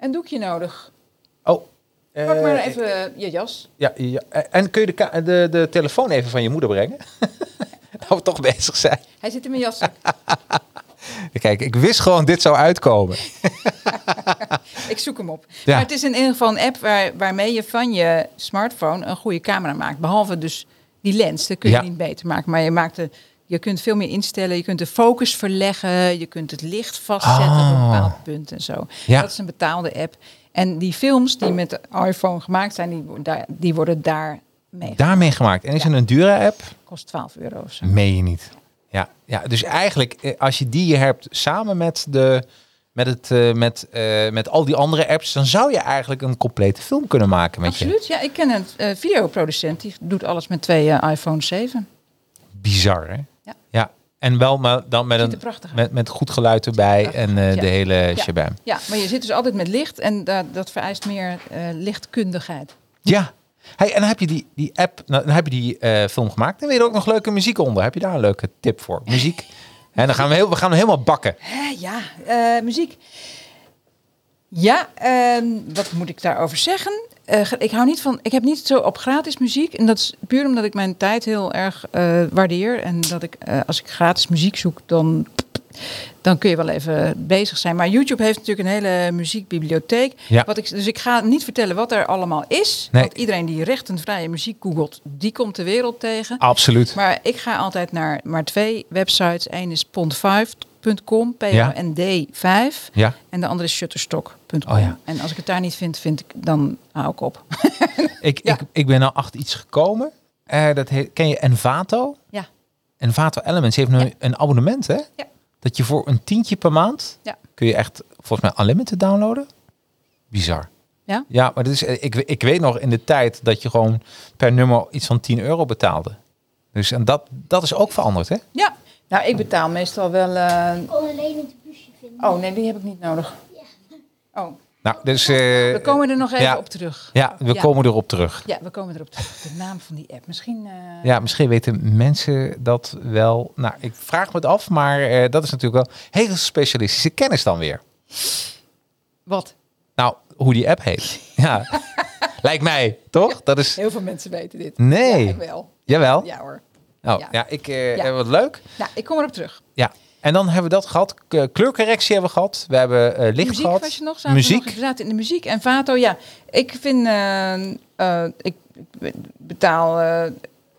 Een doekje nodig. Oh. Pak maar eh, even je jas. Ja, ja, en kun je de, de, de telefoon even van je moeder brengen? nou, we toch bezig zijn. Hij zit in mijn jaszak. Kijk, ik wist gewoon dit zou uitkomen. Ik zoek hem op. Ja. Maar het is in ieder geval een app waar, waarmee je van je smartphone een goede camera maakt. Behalve dus die lens, dat kun je Ja. niet beter maken. Maar je, maakt de, je kunt veel meer instellen. Je kunt de focus verleggen. Je kunt het licht vastzetten op een Oh. bepaald punt en zo. Ja. Dat is een betaalde app. En die films die met de iPhone gemaakt zijn, die, die worden daar mee. Daarmee gemaakt. En is Ja. het een dure app? Kost 12 euro of zo. Meen je niet. Ja, ja dus eigenlijk, eh, als je die hebt samen met, de, met, het, eh, met, eh, met al die andere apps, dan zou je eigenlijk een complete film kunnen maken met je. Absoluut. Ja, ik ken een eh, videoproducent die doet alles met twee iPhone 7. Bizar, hè? Ja. ja. En wel maar dan met, een, met, met goed geluid erbij en eh, ja. de hele Ja. shabam. Ja, maar je zit dus altijd met licht en dat, dat vereist meer eh, lichtkundigheid. Ja. Hey, en dan heb je die, die app, nou, dan heb je die eh, film gemaakt. En weet je er ook nog leuke muziek onder. Heb je daar een leuke tip voor? Muziek. En dan gaan we, heel, we gaan helemaal bakken. Hè, ja, muziek. Ja, ehm, wat moet ik daarover zeggen? Eh, ik hou niet van, ik heb niet zo op gratis muziek. En dat is puur omdat ik mijn tijd heel erg eh, waardeer. En dat ik, eh, als ik gratis muziek zoek, dan, dan kun je wel even bezig zijn. Maar YouTube heeft natuurlijk een hele muziekbibliotheek. Ja. Wat ik, dus ik ga niet vertellen wat er allemaal is. Nee. Want iedereen die rechtenvrije muziek googelt, die komt de wereld tegen. Absoluut. Maar ik ga altijd naar maar twee websites. Eén is pond5.com, Ja. P-O-N-D 5. Ja. En de andere is shutterstock.com. Oh ja. En als ik het daar niet vind, vind ik, dan hou ik op. Ik, ik, ik ben nou achter iets gekomen. Eh, dat heet, ken je Envato? Ja. Envato Elements heeft nu een abonnement, hè? Ja. Dat je voor een tientje per maand Ja. kun je echt volgens mij unlimited downloaden. Bizar. Ja? Ja, maar dit is, ik, ik weet nog in de tijd dat je gewoon per nummer iets van 10 euro betaalde. Dus en dat, dat is ook veranderd, hè? Ja, Nou, ik betaal meestal wel... eh, Ik kon alleen het busje vinden. Oh, nee, die heb ik niet nodig. Oh, Nou, dus eh, we komen er nog even ja. op terug. ja, we Ja. komen erop terug. Ja, we komen erop terug. De naam van die app. Misschien... eh, Ja, misschien weten mensen dat wel. Nou, ik vraag me het af, maar eh, dat is natuurlijk wel hele specialistische kennis dan weer. Wat? Nou, hoe die app heet. Ja, lijkt mij, toch? Dat is. Heel veel mensen weten dit. Nee. Ja, wel. Jawel. Ja hoor. Oh, ja. ja, ik. eh Ja. eh, Wat leuk. Nou, ik kom erop terug. Ja. En dan hebben we dat gehad. K- kleurcorrectie hebben we gehad. We hebben eh, licht muziek gehad. was je nog? Zaten We, muziek. nog, we zaten in de muziek. En Vato, ja. Ik vind... eh, eh, ik betaal... eh,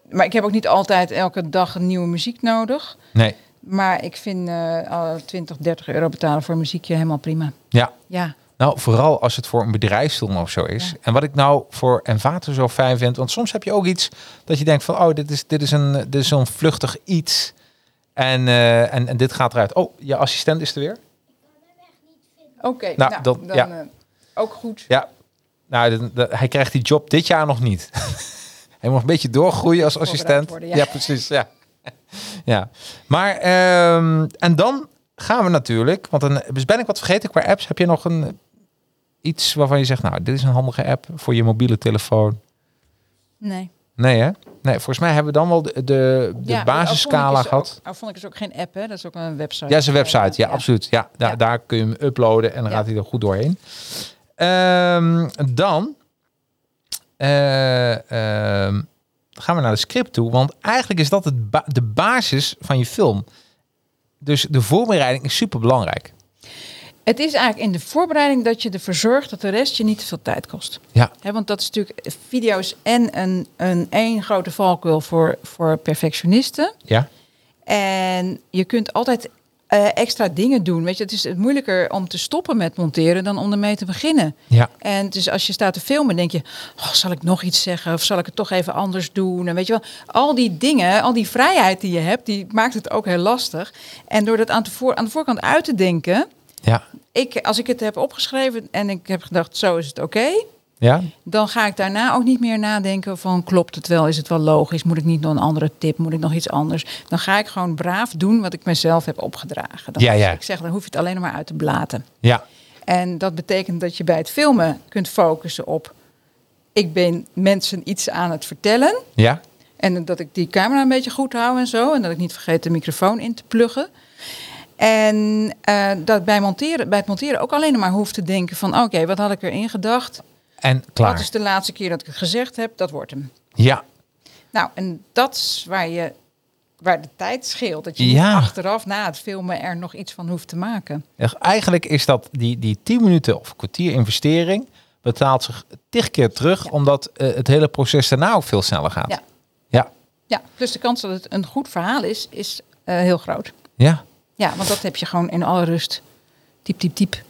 maar ik heb ook niet altijd elke dag een nieuwe muziek nodig. Nee. Maar ik vind eh al 20, 30 euro betalen voor een muziekje helemaal prima. Ja. Ja. Nou, vooral als het voor een bedrijfsdoel of zo is. Ja. En wat ik nou voor Envato zo fijn vind, want soms heb je ook iets dat je denkt van, oh, dit is, dit is een, dit is zo'n vluchtig iets. En, eh, en, en dit gaat eruit. Oh, je assistent is er weer. Oké, Nou, nou, dan- dan, ja. eh, ook goed. Ja. Nou, de- de- hij krijgt die job dit jaar nog niet. hij moet een beetje doorgroeien als assistent. worden, ja. ja. precies. Ja. ja. Maar, ehm, en dan gaan we natuurlijk, want dan dus ben ik wat vergeten qua apps. Heb je nog een iets waarvan je zegt, nou, dit is een handige app voor je mobiele telefoon? Nee. Nee, hè? Nee, volgens mij hebben we dan wel de, de, de Ja, basisscala Auphonic is gehad. Ook, Auphonic is ook geen app, hè? Dat is ook een website. Ja, is een website. Ja, absoluut. Ja, daar, Ja. daar kun je hem uploaden en dan gaat hij er goed doorheen. Ehm, dan eh, ehm, gaan we naar de script toe. Want eigenlijk is dat het ba- de basis van je film. Dus de voorbereiding is super belangrijk. Het is eigenlijk in de voorbereiding dat je ervoor zorgt dat de rest je niet te veel tijd kost. Ja, want dat is natuurlijk video's en een, een één grote valkuil voor, voor perfectionisten. ja, En je kunt altijd eh, extra dingen doen. Weet je, het is het moeilijker om te stoppen met monteren dan om ermee te beginnen. ja, En dus als je staat te filmen, denk je, oh, zal ik nog iets zeggen of zal ik het toch even anders doen? En weet je wel, al die dingen, al die vrijheid die je hebt, die maakt het ook heel lastig. En door dat aan de, voor, aan de voorkant uit te denken, ja, ik, als ik het heb opgeschreven en ik heb gedacht, zo is het oké, ja. dan ga ik daarna ook niet meer nadenken van klopt het wel, is het wel logisch, moet ik niet nog een andere tip, moet ik nog iets anders? Dan ga ik gewoon braaf doen wat ik mezelf heb opgedragen. Dan, Ja, ja. Ik zeg, dan hoef je het alleen maar uit te blaten. ja. En dat betekent dat je bij het filmen kunt focussen op ik ben mensen iets aan het vertellen ja. en dat ik die camera een beetje goed hou en zo en dat ik niet vergeet de microfoon in te pluggen. En eh, dat bij, monteren, bij het monteren ook alleen maar hoef te denken van oké, wat had ik erin gedacht? En klaar. Wat is de laatste keer dat ik het gezegd heb? Dat wordt hem. Ja, Nou, en dat is waar, je, waar de tijd scheelt. Dat je Ja. achteraf na het filmen er nog iets van hoeft te maken. Echt, Eigenlijk is dat die, die 10 minuten of kwartier investering betaalt zich tig keer terug, Ja. omdat eh, het hele proces daarna ook veel sneller gaat. Ja. Ja, Ja, dus de kans dat het een goed verhaal is, is eh, heel groot. ja. Ja, want dat heb je gewoon in alle rust, typ, typ, typ,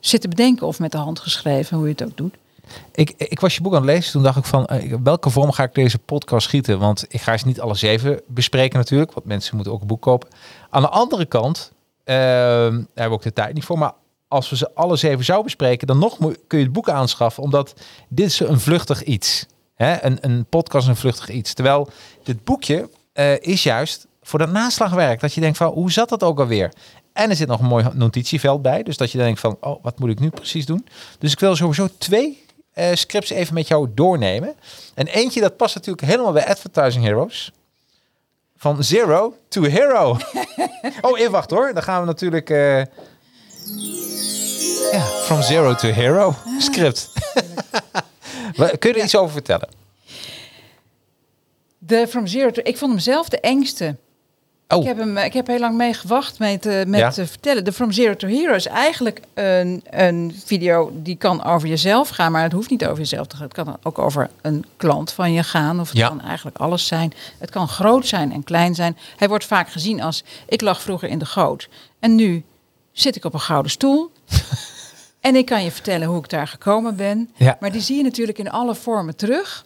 zitten bedenken of met de hand geschreven, hoe je het ook doet. Ik, ik was je boek aan het lezen, toen dacht ik van, eh, welke vorm ga ik deze podcast schieten? Want ik ga ze niet alle zeven bespreken natuurlijk, want mensen moeten ook een boek kopen. Aan de andere kant, eh, daar hebben we ook de tijd niet voor, maar als we ze alle zeven zouden bespreken, dan nog kun je het boek aanschaffen, omdat dit is een vluchtig iets. Hè? Een, een podcast een vluchtig iets. Terwijl dit boekje eh, is juist voor dat naslagwerk, dat je denkt van, hoe zat dat ook alweer? En er zit nog een mooi notitieveld bij, dus dat je denkt van, oh, wat moet ik nu precies doen? Dus ik wil sowieso twee eh, scripts even met jou doornemen. En eentje, dat past natuurlijk helemaal bij Advertising Heroes. Van zero to hero. oh, even wacht hoor. Dan gaan we natuurlijk... eh, ja, from zero to hero script. Wa- Kun je er iets over vertellen? De From Zero to... Ik vond hem zelf de engste. Oh, Ik, heb hem, ik heb heel lang mee gewacht met, eh, met Ja. te vertellen. De From Zero to Hero is eigenlijk een, een video die kan over jezelf gaan, maar het hoeft niet over jezelf te gaan. Het kan ook over een klant van je gaan, of het Ja. kan eigenlijk alles zijn. Het kan groot zijn en klein zijn. Hij wordt vaak gezien als, ik lag vroeger in de goot en nu zit ik op een gouden stoel. en ik kan je vertellen hoe ik daar gekomen ben. Ja. Maar die zie je natuurlijk in alle vormen terug.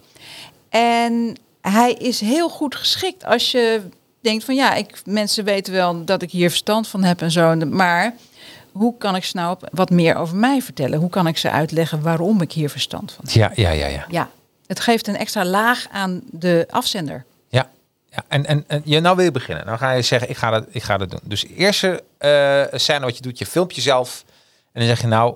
En hij is heel goed geschikt als je denkt van ja, ik, mensen weten wel dat ik hier verstand van heb en zo. Maar hoe kan ik ze nou op- wat meer over mij vertellen? Hoe kan ik ze uitleggen waarom ik hier verstand van heb? ja, ja, ja, ja. Ja, het geeft een extra laag aan de afzender. Ja, Ja, en, en, en je, nou wil je beginnen. Nou ga je zeggen, ik ga dat, ik ga dat doen. Dus eerste eh scène wat je doet, je filmt jezelf. En dan zeg je nou,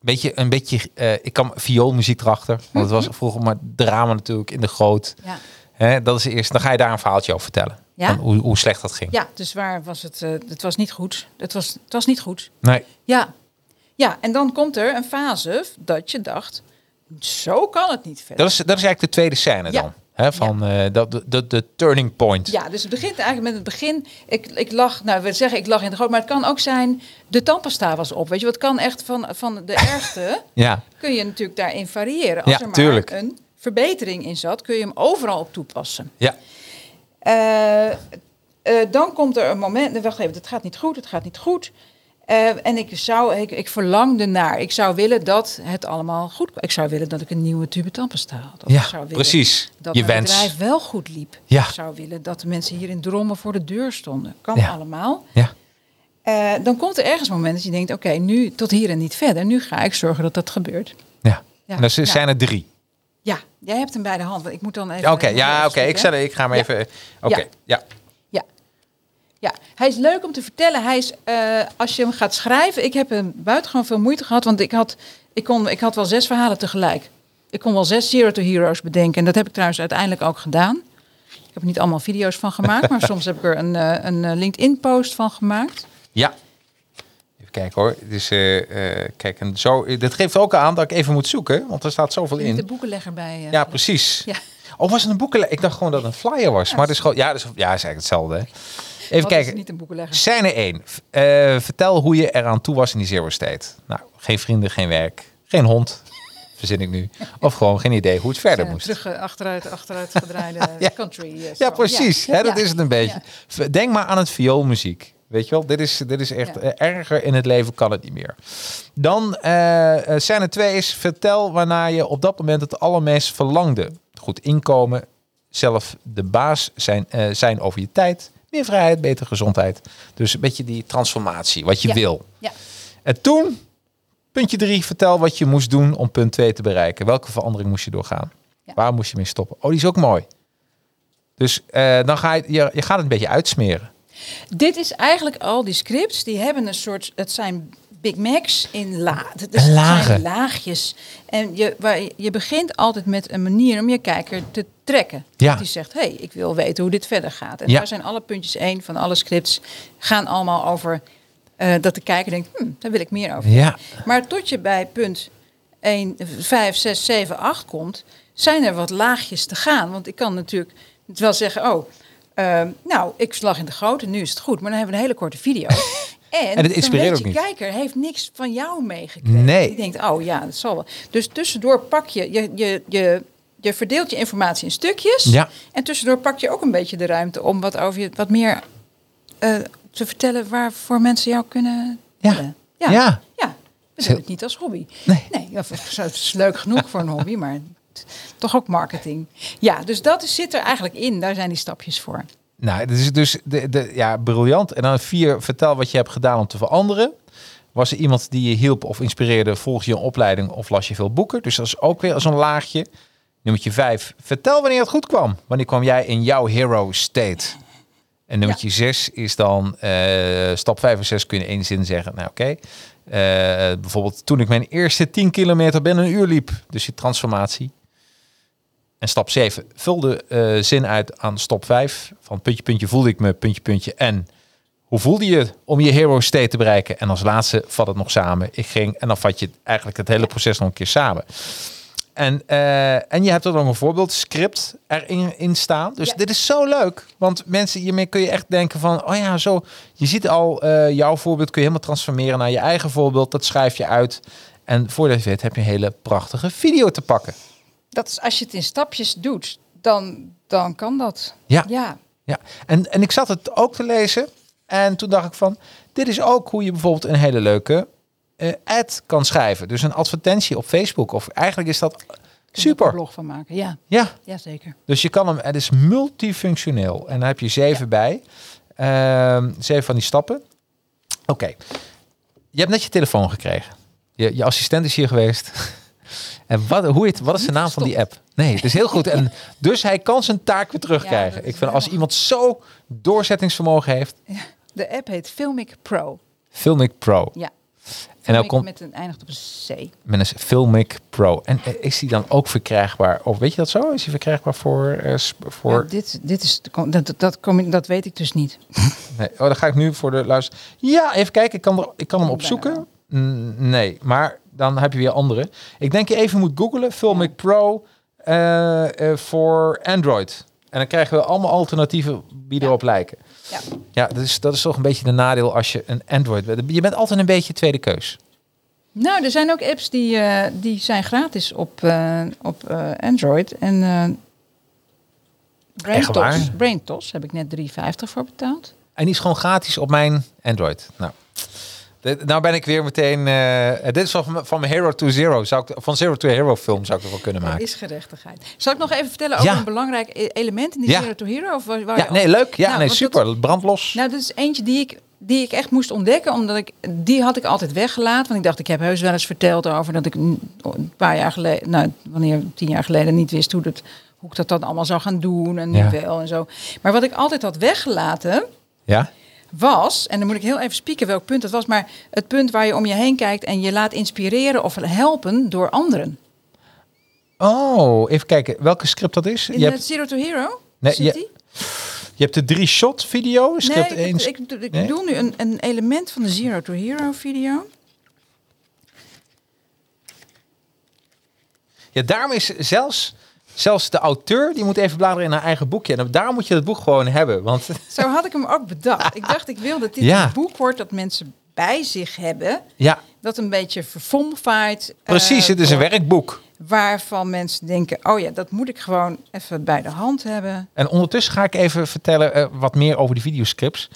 weet je, een beetje, eh, ik kan vioolmuziek erachter. Want het was vroeger maar drama natuurlijk in de groot. Ja. Hè, dat is de eerste. Dan ga je daar een verhaaltje over vertellen. Ja? Hoe, hoe slecht dat ging. ja, dus waar was het? eh, het was niet goed. Het was, het was niet goed. Nee. Ja. ja, en dan komt er een fase dat je dacht, zo kan het niet verder. Dat is, dat is eigenlijk de tweede scène Ja. dan. Hè, van eh, dat, de, de, de turning point. Ja, dus het begint eigenlijk met het begin. Ik, ik lag, nou, we zeggen ik lag in de goot, maar het kan ook zijn, de tandpasta was op. Weet je, wat kan echt van, van de ergste, Ja. kun je natuurlijk daarin variëren. Als Ja, er maar tuurlijk. een verbetering in zat, kun je hem overal op toepassen. Ja. Eh, eh, dan komt er een moment, wacht even, het gaat niet goed, het gaat niet goed. Eh, en ik zou, ik, ik verlangde naar, ik zou willen dat het allemaal goed Ik zou willen dat ik een nieuwe tube tandpasta had. Of ik Ja, zou willen precies. Dat Je mijn wens. bedrijf wel goed liep. Ja. Ik zou willen dat de mensen hier in Drommen voor de deur stonden. Kan Ja. allemaal. Ja. Dan komt er ergens een moment dat je denkt, oké, nu tot hier en niet verder. Nu ga ik zorgen dat dat gebeurt. ja. Ja. En dat Ja. zijn er drie. Jij hebt hem bij de hand. Want ik moet dan even... Ja, Oké, ja, oké. Ik, zet- ik ga maar Ja. even. Oké, Ja. ja. Ja. Ja, hij is leuk om te vertellen. Hij is, eh, als je hem gaat schrijven, ik heb hem buitengewoon veel moeite gehad, want ik had, ik, kon, ik had wel zes verhalen tegelijk. Ik kon wel zes Zero to Heroes bedenken. En dat heb ik trouwens uiteindelijk ook gedaan. Ik heb er niet allemaal video's van gemaakt, maar soms heb ik er een, eh, een eh, LinkedIn-post van gemaakt. Ja. Kijken hoor. Dus, kijk, en zo, dit geeft ook aan dat ik even moet zoeken, want er staat zoveel Niet de in. boekenlegger bij. eh, Ja, precies. Ja. Of was het een boeken? Ik dacht gewoon dat het een flyer was. Maar het is gewoon, ja, dat is, ja, is eigenlijk hetzelfde. hè. Even Wat is kijken. niet een boekenlegger. Scène 1. Eh, vertel hoe je eraan toe was in die Zero State. Nou, geen vrienden, geen werk, geen hond. Verzin ik nu. Of gewoon geen idee hoe het verder Ja, moest. terug achteruit, achteruit gedraaide Ja. country. Ja, precies. Hè, dat is het een beetje. Denk maar aan het vioolmuziek. Weet je wel, dit is, dit is echt Ja. eh, erger in het leven kan het niet meer. Dan eh, scène 2 is vertel waarnaar je op dat moment het allermeest verlangde. Goed inkomen, zelf de baas zijn, zijn over je tijd, meer vrijheid, betere gezondheid. Dus een beetje die transformatie, wat je Ja. wil. Ja. En toen, puntje 3, vertel wat je moest doen om punt 2 te bereiken. Welke verandering moest je doorgaan? Ja. Waar moest je mee stoppen? Oh, die is ook mooi. Dus dan ga je, je, je gaat het een beetje uitsmeren. Dit is eigenlijk al die scripts, die hebben een soort, het zijn Big Macs in la, het lagen. zijn laagjes. En je, waar, je- begint altijd met een manier om je kijker te trekken. Ja. Dat die zegt, hé, hey, ik wil weten hoe dit verder gaat. En Ja. daar zijn alle puntjes één van alle scripts, gaan allemaal over eh, dat de kijker denkt, hm, daar wil ik meer over. Ja. Maar tot je bij punt 1, 5, 6, 7, 8 komt, zijn er wat laagjes te gaan. Want ik kan natuurlijk wel zeggen, oh, ehm, nou, ik lag in de goot en nu is het goed. Maar dan hebben we een hele korte video. En, En het inspireert ook niet. kijker heeft niks van jou meegekregen. Nee. Die denkt, oh ja, dat zal wel. Dus tussendoor pak je, je, je, je, je verdeelt je informatie in stukjes. Ja. En tussendoor pak je ook een beetje de ruimte om wat over je, wat meer eh, te vertellen waarvoor mensen jou kunnen Ja. Ja. Ja. Ja. We doen het niet als hobby. Nee. Nee, dat is- leuk genoeg voor een hobby, maar toch ook marketing. Ja, dus dat is, zit er eigenlijk in. Daar zijn die stapjes voor. Nou, het is dus de, de, ja, briljant. En dan vier, vertel wat je hebt gedaan om te veranderen. Was er iemand die je hielp of inspireerde? Volg je een opleiding of las je veel boeken? Dus dat is ook weer zo'n laagje. Nummertje vijf, vertel wanneer het goed kwam. Wanneer kwam jij in jouw hero state? En nummertje zes is dan, eh, stap vijf en zes kun je in één zin zeggen. Nou oké, Eh, bijvoorbeeld toen ik mijn eerste 10 kilometer binnen een uur liep. Dus die transformatie. En stap 7, vul de eh, zin uit aan stap 5. Van puntje, puntje voelde ik me, puntje, puntje. En hoe voelde je om je hero state te bereiken? En als laatste vat het nog samen. Ik ging en dan vat je eigenlijk het hele proces nog een keer samen. En, eh, en je hebt er nog een voorbeeldscript erin in staan. Dus Ja. dit is zo leuk. Want mensen, hiermee kun je echt denken van... oh ja, zo. Je ziet al eh, jouw voorbeeld kun je helemaal transformeren naar je eigen voorbeeld. Dat schrijf je uit. En voordat je weet heb je een hele prachtige video te pakken. Dat is, als je het in stapjes doet, dan, dan kan dat. Ja. Ja. Ja, en, en ik zat het ook te lezen. En toen dacht ik van, dit is ook hoe je bijvoorbeeld een hele leuke eh, ad kan schrijven. Dus een advertentie op Facebook. Of eigenlijk is dat Kun je er een super. blog van maken. Ja, Ja, ja zeker. dus je kan hem, het is multifunctioneel. En daar heb je zeven bij. Ehm, zeven van die stappen. Oké, je hebt net je telefoon gekregen. Je, je assistent is hier geweest. En wat, hoe heet, wat is de naam van die app? Nee, het is heel goed. En dus hij kan zijn taak weer terugkrijgen. ik vind als iemand zo doorzettingsvermogen heeft, De app heet Filmic Pro. Filmic Pro. Ja. En dan komt met een eindigt op een C. met een Filmic Pro. En eh, is die dan ook verkrijgbaar? Of weet je dat zo? Is die verkrijgbaar voor... eh, voor Ja, dit, dit is, dat, dat, dat, kom dat weet ik dus niet. nee. Oh, dan ga ik nu voor de luister. Ja, even kijken. Ik kan, er, ik kan hem opzoeken. Nee, maar dan heb je weer andere. Ik denk je even moet googlen. Filmic Pro eh, eh, voor Android. En dan krijgen we allemaal alternatieven die Ja. erop lijken. Ja. Ja, dat is, dat is toch een beetje de nadeel als je een Android bent. Je bent altijd een beetje tweede keus. Nou, er zijn ook apps die, eh, die zijn gratis op, op Android. En? BrainTos, BrainTos heb ik net 3,50 voor betaald. En die is gewoon gratis op mijn Android. Nou, dit- nou ben ik weer meteen... eh, dit is van, van Hero to Zero. Zou ik, van Zero to Hero film zou ik er wel kunnen maken. is gerechtigheid. Zal ik nog even vertellen over Ja. een belangrijk e- element in die Ja. Zero to Hero? Of waar, waar Ja, nee, leuk. Ja, Nou, nee, super. Brandlos. Nou, dat is eentje die ik, die ik echt moest ontdekken. Omdat ik, die had ik altijd weggelaten. Want ik dacht, ik heb heus wel eens verteld over dat ik een een paar jaar geleden, nou, wanneer, tien jaar geleden niet wist hoe, dat, hoe ik dat dan allemaal zou gaan doen. En nu Ja. wel en zo. Maar wat ik altijd had weggelaten, ja? Was, en dan moet ik heel even spieken welk punt dat was, maar het punt waar je om je heen kijkt en je laat inspireren of helpen door anderen. Oh, even kijken. Welke script dat is? In Je het hebt, Zero to Hero? Nee, Zit je- hebt de drie shot video. Script Nee, één. ik, ik, ik Nee? bedoel nu een, een element van de Zero to Hero video. Ja, daarom is zelfs, zelfs de auteur, die moet even bladeren in haar eigen boekje. En daar moet je het boek gewoon hebben. Want Zo had ik hem ook bedacht. Ik dacht, ik wil dat dit Ja. een boek wordt dat mensen bij zich hebben. ja, Dat een beetje verfomfight. precies. eh, het is een werkboek. Waarvan mensen denken, oh ja, dat moet ik gewoon even bij de hand hebben. En ondertussen ga ik even vertellen eh, wat meer over die videoscripts.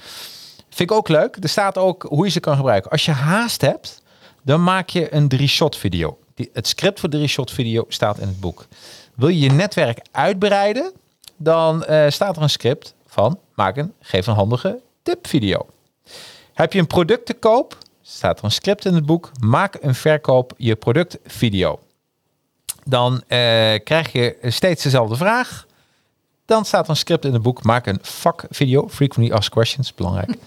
Vind ik ook leuk. Er staat ook hoe je ze kan gebruiken. Als je haast hebt, dan maak je een drie-shot video. Die, het script voor drie-shot video staat in het boek. Wil je je netwerk uitbreiden, dan eh, staat er een script van maak een geef een handige tip video. Heb je een product te koop, staat er een script in het boek. Maak een verkoop je product video. Dan eh, krijg je steeds dezelfde vraag. Dan staat er een script in het boek. Maak een vakvideo. Frequently asked questions. Belangrijk.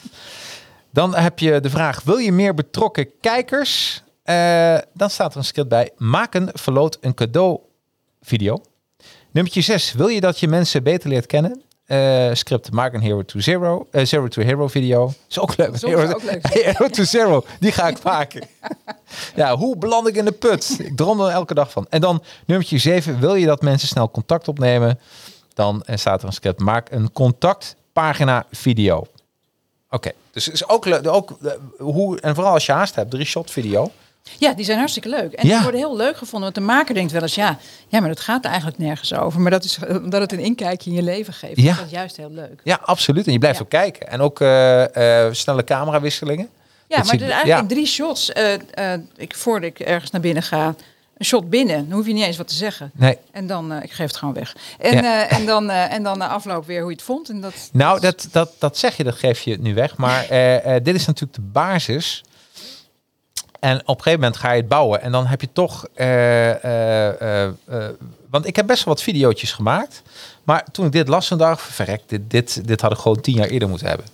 Dan heb je de vraag. Wil je meer betrokken kijkers? Eh, dan staat er een script bij. Maak een verloot een cadeau video. Nummertje 6. Wil je dat je mensen beter leert kennen? Eh, script. Maak een Hero to Zero. eh, zero to Hero video. Is ook leuk. Soms Hero, ook leuk. Hero to Zero. Die ga ik maken. Ja, hoe beland ik in de put? Ik droom er elke dag van. En dan nummertje 7. Wil je dat mensen snel contact opnemen? Dan eh, staat er een script. Maak een contactpagina video. Oké, dus is ook leuk. Ook, hoe, en vooral als je haast hebt, drie shot video. Ja, die zijn hartstikke leuk. En Ja. die worden heel leuk gevonden. Want de maker denkt wel eens, ja, ja maar dat gaat eigenlijk nergens over. Maar dat is omdat het een inkijkje in je leven geeft. Ja. Dat is juist heel leuk. Ja, absoluut. En je blijft Ja. ook kijken. En ook eh, eh, snelle camerawisselingen. Ja, Dat maar is eigenlijk drie shots. eh, ik, voordat ik ergens naar binnen ga, een shot binnen. Dan hoef je niet eens wat te zeggen. Nee. En dan, eh, ik geef het gewoon weg. En, Ja. en, dan, en dan na afloop weer hoe je het vond. En dat, Nou, dat, dat, dat zeg je, dat geef je nu weg. Maar dit is natuurlijk de basis. En op een gegeven moment ga je het bouwen. En dan heb je toch... eh, eh, eh, want ik heb best wel wat videootjes gemaakt. Maar toen ik dit las een dag, verrek, dit, dit, dit had ik gewoon tien jaar eerder moeten hebben.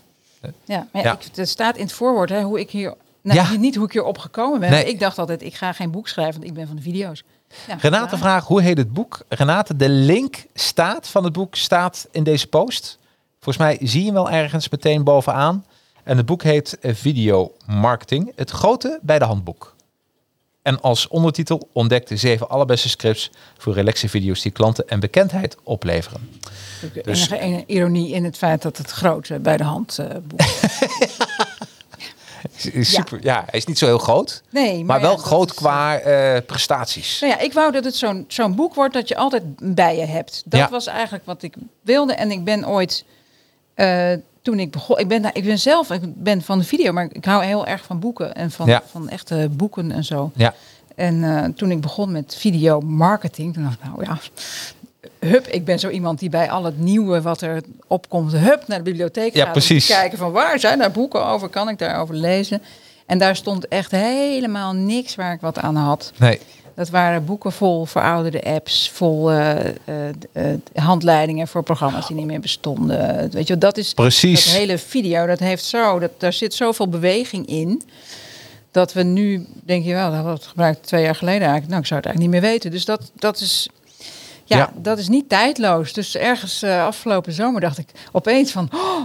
ja, maar Ja. Ik, het staat in het voorwoord hè, hoe ik hier... Nou, Ja. Niet hoe ik hier opgekomen ben. Nee. Ik dacht altijd, ik ga geen boek schrijven, want ik ben van de video's. Ja, Renate klaar. vraagt, hoe heet het boek? Renate, de link staat van het boek staat in deze post. Volgens mij zie je hem wel ergens meteen bovenaan. En het boek heet Video Marketing, het grote bij de handboek. En als ondertitel ontdek de zeven allerbeste scripts voor relaxe video's die klanten en bekendheid opleveren. Natuurlijk Dus- enige ironie in het feit dat het grote bij de hand eh, boek is. Super, ja. hij is niet zo heel groot, Nee, maar, wel groot is, eh, qua eh, prestaties. Nou ja, ik wou dat het zo'n zo'n boek wordt dat je altijd bij je hebt. Dat Ja. was eigenlijk wat ik wilde. En ik ben ooit, toen ik begon, ik ben, daar- ik ben zelf, ik ben van de video, maar ik hou heel erg van boeken en van, Ja. van echte boeken en zo. Ja, En eh, toen ik begon met video marketing, toen dacht ik, nou ja, hup, ik ben zo iemand die bij al het nieuwe wat er opkomt, hup, naar de bibliotheek Ja, gaat. precies. kijken van waar zijn daar boeken over, kan ik daarover lezen? En daar stond echt helemaal niks waar ik wat aan had. nee. Dat waren boeken vol verouderde apps, vol eh, eh, eh, handleidingen voor programma's die niet meer bestonden. Weet je, dat is Precies. dat hele video. Dat heeft zo, dat, daar zit zoveel beweging in. Dat we nu denk je wel, dat we het gebruikt twee jaar geleden eigenlijk. Nou, ik zou het eigenlijk niet meer weten. Dus dat, dat is, ja, Ja. dat is niet tijdloos. Dus ergens afgelopen zomer dacht ik opeens van, oh,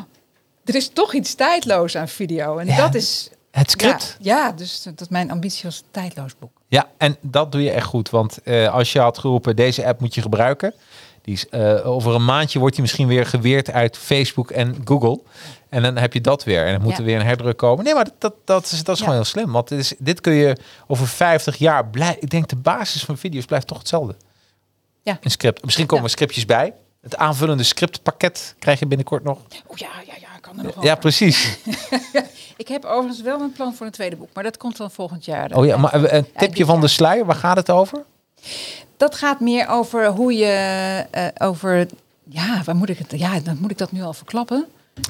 er is toch iets tijdloos aan video. En Ja, dat is Het script. ja, ja, dus dat dat mijn ambitie was een tijdloos boek. Ja, en dat doe je echt goed. Want eh, als je had geroepen, deze app moet je gebruiken. Die is, eh, over een maandje wordt die misschien weer geweerd uit Facebook en Google. En dan heb je dat weer. En dan moet Ja. er weer een herdruk komen. Nee, maar dat, dat, dat is, dat is Ja. gewoon heel slim. Want dit, is, dit kun je over 50 jaar... Blij, ik denk de basis van video's blijft toch hetzelfde. Ja. Een script. Misschien komen Ja. er scriptjes bij. Het aanvullende scriptpakket krijg je binnenkort nog. Oh ja, ja, ja, kan er nog Ja, precies. Ik heb overigens wel een plan voor een tweede boek, maar dat komt dan volgend jaar. Oh ja, maar een tipje van de sluier. Waar gaat het over? Dat gaat meer over hoe je eh, over. Ja, waar moet ik het? Ja, dan moet ik dat nu al verklappen.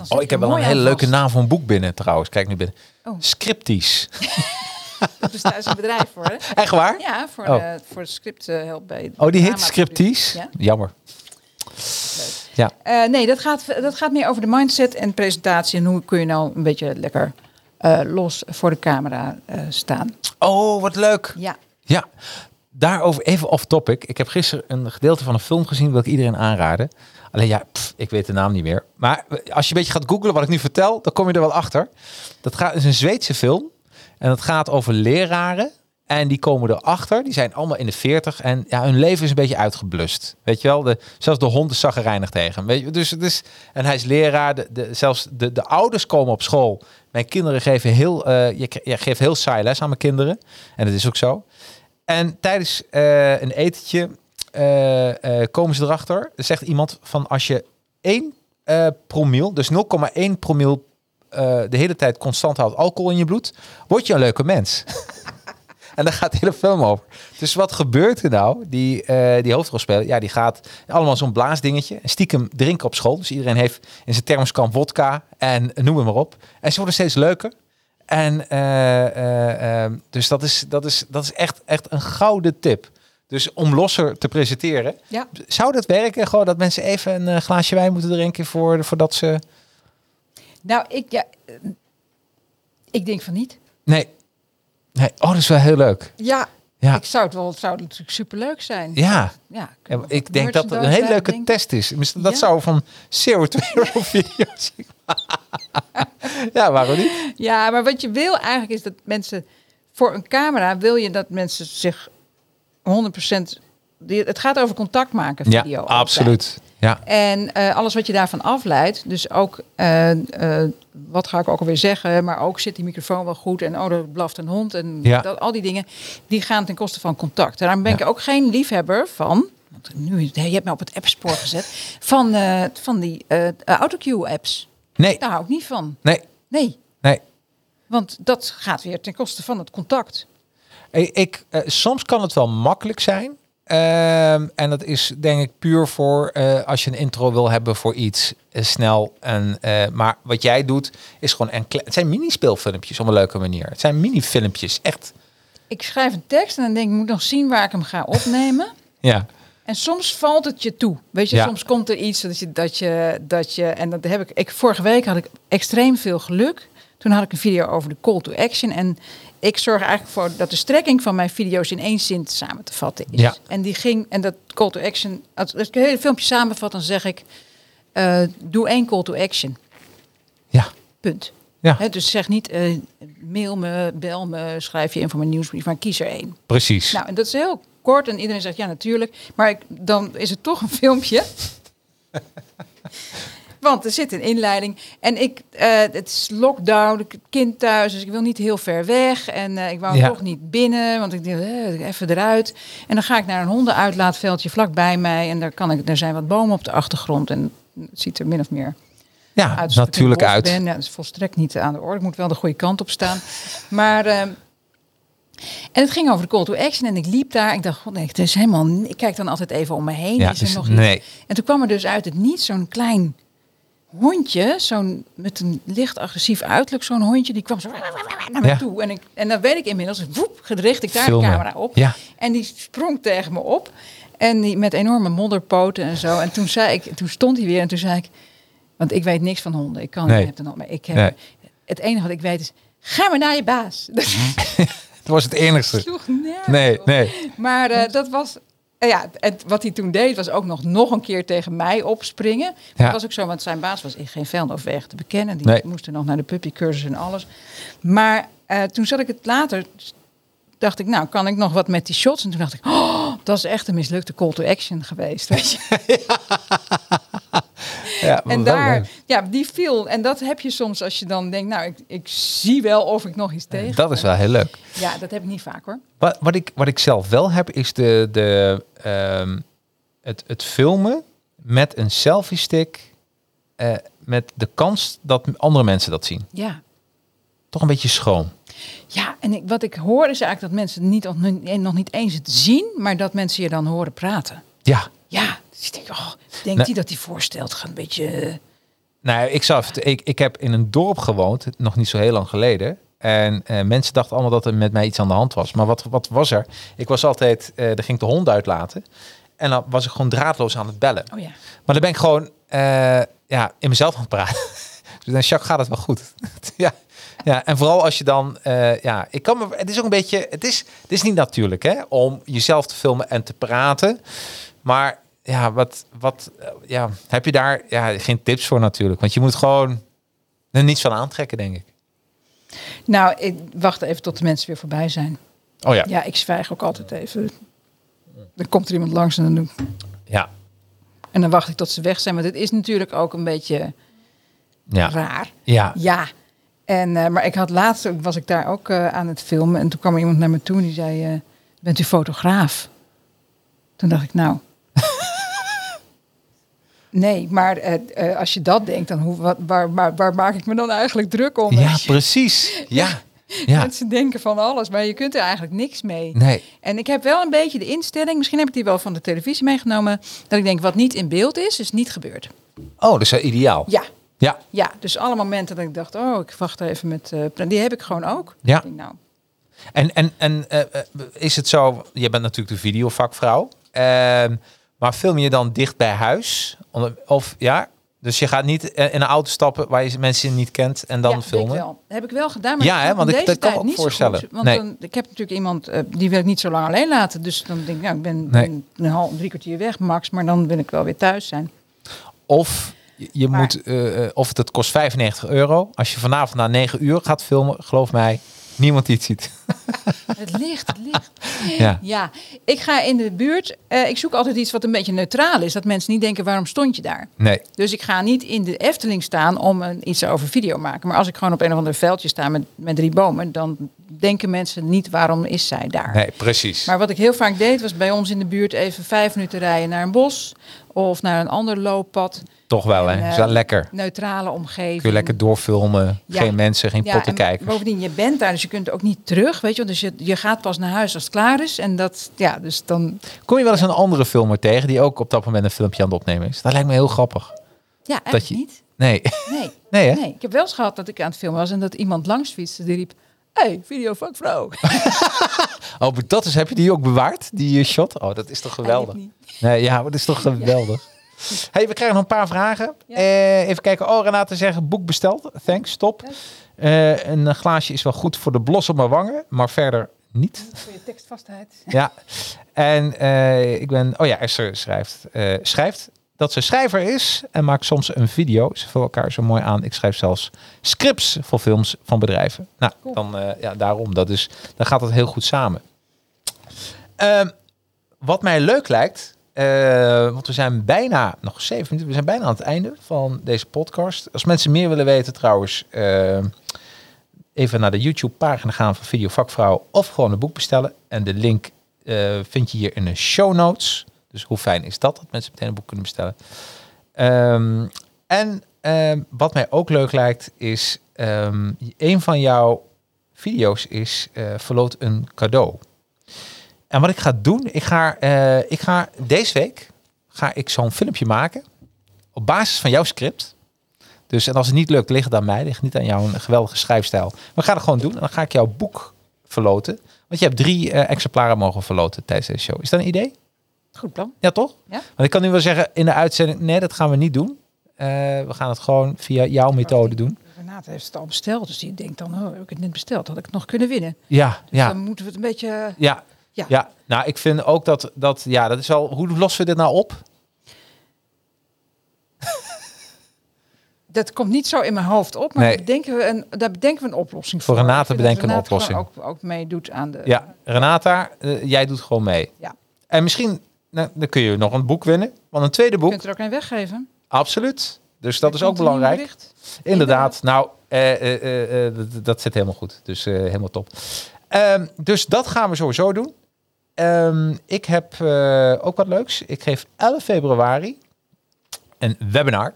Oh, ik heb wel een hele leuke vast. naam voor een boek binnen trouwens. Kijk nu binnen. Oh. Scripties. Er bestaat een bedrijf voor, hè? Echt waar? Ja, voor, Oh. voor script eh, help bij. Oh, die heet Scripties? Ja? Jammer. Ja. Eh, nee, dat gaat, dat gaat meer over de mindset en presentatie. En hoe kun je nou een beetje lekker eh, los voor de camera eh, staan. Oh, wat leuk. Ja. Ja, daarover even off topic. Ik heb gisteren een gedeelte van een film gezien, wil ik iedereen aanraden. Alleen ja, pff, ik weet de naam niet meer. Maar als je een beetje gaat googlen wat ik nu vertel, dan kom je er wel achter. Dat gaat, is een Zweedse film. En dat gaat over leraren. En die komen erachter. Die zijn allemaal in de 40. En ja, hun leven is een beetje uitgeblust. Weet je wel? De, zelfs de hond is zagrijnig tegen hem. Weet je? Dus is, en hij is leraar. De, zelfs de, de ouders komen op school. Mijn kinderen geven heel, eh, je, je geeft heel saai les aan mijn kinderen. En dat is ook zo. En tijdens eh, een etentje eh, komen ze erachter. Er zegt iemand van als je 1 eh promiel, dus 0,1 promiel de hele tijd constant houdt alcohol in je bloed, word je een leuke mens. en daar gaat de hele film over. Dus wat gebeurt er nou? Die, eh, die hoofdrolspeler, ja, die gaat allemaal zo'n blaasdingetje. En stiekem drinken op school. Dus iedereen heeft in zijn thermoskan vodka en noem het maar op. En ze worden steeds leuker. En eh, eh, dus dat is, dat is, dat is echt, echt een gouden tip. Dus om losser te presenteren. Ja. Zou dat werken? Gewoon dat mensen even een glaasje wijn moeten drinken voor, voordat ze... Nou, ik, ja, ik denk van niet. Nee. Nee. Oh, dat is wel heel leuk. Ja, Ja. ik zou het wel, het zou natuurlijk superleuk zijn. Ja. ja ik denk dat het een hele leuke test is. Misschien- Dat Ja. zou van Zero to Hero video's. ja, waarom niet? Ja, maar wat je wil eigenlijk is dat mensen voor een camera wil je dat mensen zich 100% die- het gaat over contact maken video. Ja, absoluut. Ja. En eh, alles wat je daarvan afleidt, dus ook eh, eh, wat ga ik ook alweer zeggen, maar ook zit die microfoon wel goed en oh, er blaft een hond en Ja. dat, al die dingen, die gaan ten koste van contact. Daarom ben Ja. ik ook geen liefhebber van, want nu je hebt me op het appspoor gezet, van, eh, van die eh autocue apps. Nee, Daar hou ik niet van. nee, Nee, nee. want dat gaat weer ten koste van het contact. Ik, ik, eh, soms kan het wel makkelijk zijn. Ehm, en dat is denk ik puur voor eh, als je een intro wil hebben voor iets eh, snel. En, eh, maar wat jij doet is gewoon enkele. Het zijn mini-speelfilmpjes op een leuke manier. Het zijn mini-filmpjes, echt. Ik schrijf een tekst en dan denk ik, ik moet nog zien waar ik hem ga opnemen. Ja, En soms valt het je toe. Weet je, Ja. soms komt er iets dat je, dat je, dat je, en dat heb ik, ik, vorige week had ik extreem veel geluk. Toen had ik een video over de call to action. En ik zorg eigenlijk voor dat de strekking van mijn video's in één zin samen te vatten is. Ja. En die ging, en dat call to action, als ik het hele filmpje samenvat, dan zeg ik, eh, doe één call to action. ja, Punt. ja, dus zeg niet, eh, mail me, bel me, schrijf je in voor mijn nieuwsbrief, maar kies er één. precies. Nou, en dat is heel kort en iedereen zegt ja, natuurlijk. Maar ik, dan is het toch een filmpje. Want er zit een inleiding. En ik, eh, het is lockdown, ik kind thuis, dus ik wil niet heel ver weg. En eh, ik wou Ja. toch niet binnen, want ik dacht, eh, even eruit. En dan ga ik naar een hondenuitlaatveldje vlakbij mij. En daar, kan ik, daar zijn wat bomen op de achtergrond. En het ziet er min of meer ja, uit. natuurlijk uit. Ben. Ja, dat is volstrekt niet aan de orde. Ik moet wel de goede kant op staan. maar. ehm, en het ging over de call to action en ik liep daar. Ik dacht, god nee, het is helemaal. Ik kijk dan altijd even om me heen. Ja, is er dus nog iets? nee. En toen kwam er dus uit het niet zo'n klein hondje, zo'n met een licht agressief uiterlijk, zo'n hondje, die kwam zo naar me Ja. toe. En, ik, en dan weet ik inmiddels, woep, gericht ik daar Filmen. de camera op. Ja. En die sprong tegen me op. En die met enorme modderpoten en zo. En toen, zei ik, toen stond hij weer en toen zei ik... Want ik weet niks van honden. Ik kan Nee. heb nog maar ik heb, Nee. Het enige wat ik weet is... Ga maar naar je baas. Dat was het enigste. Nee, nee. Maar eh, dat was... ja, en wat hij toen deed was ook nog, nog een keer tegen mij opspringen. Maar Ja. Dat was ook zo, want zijn baas was in geen veld of weg te bekennen. Die Nee. moest er nog naar de puppycursus en alles. Maar eh, toen zat ik het later, dacht ik, nou, kan ik nog wat met die shots? En toen dacht ik, oh, dat is echt een mislukte call to action geweest. Weet je? Ja, En wel daar, leuk. ja, die viel. En dat heb je soms als je dan denkt, nou, ik, ik zie wel of ik nog iets tegen. Dat is wel heel leuk. Ja, dat heb ik niet vaak hoor. Wat, wat, ik, wat ik zelf wel heb, is de, de, ehm, het, het filmen met een selfie stick. eh, met de kans dat andere mensen dat zien. Ja. Toch een beetje schroom. Ja, en ik, wat ik hoor is eigenlijk dat mensen niet- nog niet eens het zien, maar dat mensen je dan horen praten. Ja. Ja, dus ik denk, oh, denkt Nee. hij dat hij voorstelt? Gaat een beetje... eh, Nou, ik, even- ik, ik heb in een dorp gewoond, nog niet zo heel lang geleden. En eh, mensen dachten allemaal dat er met mij iets aan de hand was. Maar wat, wat was er? Ik was altijd, eh er ging de hond uitlaten. En dan was ik gewoon draadloos aan het bellen. Oh ja. Maar dan ben ik gewoon eh, ja, in mezelf aan het praten. dus dan, Jacques, gaat het wel goed? ja. ja, en vooral als je dan, ja, ik kan me, het is ook een beetje, het is, het is niet natuurlijk, hè, om jezelf te filmen en te praten. Maar ja, wat, wat, eh, ja, heb je daar, ja, geen tips voor natuurlijk, want je moet gewoon er niets van aantrekken, denk ik. Nou, ik wacht even tot de mensen weer voorbij zijn. Oh ja, Ja, ik zwijg ook altijd even. Dan komt er iemand langs en dan, doe, ja, en dan wacht ik tot ze weg zijn. Want het is natuurlijk ook een beetje ja, raar. ja. Ja. En, eh, maar ik had laatst, was ik daar ook eh, aan het filmen. En toen kwam er iemand naar me toe en die zei, bent u fotograaf? Toen dacht ik, nou... nee, maar eh, eh, als je dat denkt, dan hoe, wat, waar, waar, waar maak ik me dan eigenlijk druk om? Ja, precies. Ja, ja. Mensen denken van alles, maar je kunt er eigenlijk niks mee. Nee. En ik heb wel een beetje de instelling, misschien heb ik die wel van de televisie meegenomen, dat ik denk, wat niet in beeld is, is niet gebeurd. Oh, dat is wel ideaal. Ja, Ja, ja. Dus alle momenten dat ik dacht, oh, ik wacht even met, eh, die heb ik gewoon ook. Ja. Denk, nou, En, en, en eh, eh, is het zo, je bent natuurlijk de videovakvrouw, ehm, maar film je dan dicht bij huis? Of ja, dus je gaat niet eh, in een auto stappen waar je mensen niet kent en dan ja, filmen? Ik wel. dat heb ik wel gedaan. Maar Ja, hè, want ik- dat kan ook niet voorstellen. goed. Want Nee. dan, ik heb natuurlijk iemand, eh, die wil ik niet zo lang alleen laten. Dus dan denk ik, nou, ik ben Nee. een, een half, drie kwartier weg, max. Maar dan wil ik wel weer thuis zijn. Of je, Maar- moet, eh, of het, het kost 95 euro. Als je vanavond na 9 uur gaat filmen, geloof mij, niemand die het ziet. Het licht, het licht. Ja. Ja, ik ga in de buurt. eh, ik zoek altijd iets wat een beetje neutraal is. Dat mensen niet denken, waarom stond je daar? Nee, Dus ik ga niet in de Efteling staan om een, iets over video maken. Maar als ik gewoon op een of ander veldje sta met, met drie bomen, dan denken mensen niet waarom is zij daar. nee, precies. Maar wat ik heel vaak deed, was bij ons in de buurt even vijf minuten rijden naar een bos of naar een ander looppad. Toch wel, hè? Is wel eh, lekker. Neutrale omgeving. Kun je lekker doorfilmen. Ja. Geen mensen, geen Ja, potten en kijkers. Bovendien, je bent daar, dus je kunt ook niet terug, weet je. Dus je, je gaat pas naar huis als het klaar is. En dat, ja, dus dan, Kom je wel eens een andere filmer tegen die ook op dat moment een filmpje aan het opnemen is? Dat lijkt me heel grappig. ja, eigenlijk je- niet. Nee, Nee. nee hè? nee. Ik heb wel eens gehad dat ik aan het filmen was en dat iemand langs fietste die riep... Hey, videovakvrouw. Oh, maar dat is, heb je die ook bewaard, die eh, shot? Oh, dat is toch geweldig. Nee, ja, maar dat is toch geweldig. Hey, we krijgen nog een paar vragen. Ja. Eh, even kijken. Oh, Renate zegt boek besteld. Thanks, top. Ja. Eh, een glaasje is wel goed voor de blos op mijn wangen, maar verder niet. Voor je tekstvastheid. Ja. En ik ben... Oh ja, Esther schrijft, schrijft dat ze schrijver is en maakt soms een video. Ze vullen elkaar zo mooi aan. Ik schrijf zelfs scripts voor films van bedrijven. Nou, Cool. dan eh, ja, daarom. Dat is, dan gaat dat heel goed samen. Ehm, wat mij leuk lijkt, eh, want we zijn bijna, nog zeven minuten, we zijn bijna aan het einde van deze podcast. Als mensen meer willen weten trouwens, eh, even naar de YouTube pagina gaan van Video Vakvrouw of gewoon een boek bestellen. En de link vind je hier in de show notes. Dus hoe fijn is dat, dat mensen meteen een boek kunnen bestellen. Ehm, en ehm, wat mij ook leuk lijkt, is ehm, een van jouw video's is eh verloot een cadeau. En wat ik ga doen, ik ga, eh, ik ga deze week ga ik zo'n filmpje maken op basis van jouw script. Dus en als het niet lukt, ligt het aan mij, ligt niet aan jouw geweldige schrijfstijl. We gaan het gewoon doen en dan ga ik jouw boek verloten. Want je hebt drie eh, exemplaren mogen verloten tijdens deze show. Is dat een idee? Goed plan. Ja, toch? Ja. Want ik kan nu wel zeggen in de uitzending, nee, dat gaan we niet doen. Eh, we gaan het gewoon via jouw methode doen. Renate heeft het al besteld, dus die denkt dan, oh, heb ik het net besteld, had ik het nog kunnen winnen. Ja, Dus ja, dan moeten we het een beetje... ja, Ja. ja. Nou, ik vind ook dat, dat, ja, dat is wel, hoe lossen we dit nou op? Dat komt niet zo in mijn hoofd op, maar Nee. daar, bedenken we een, daar bedenken we een oplossing Voor vind bedenken een oplossing. Ook, ook meedoet aan de... Ja, Renata, jij doet gewoon mee. Ja. En misschien, nou, dan kun je nog een boek winnen. Want een tweede Je boek, kunt er ook een weggeven. absoluut. Dus dat is ook belangrijk. Inderdaad. Nou, eh, eh, eh, dat, zit helemaal goed. Dus helemaal top. Ehm, dus dat gaan we sowieso doen. Ehm, ik heb ook wat leuks. Ik geef 11 februari een webinar.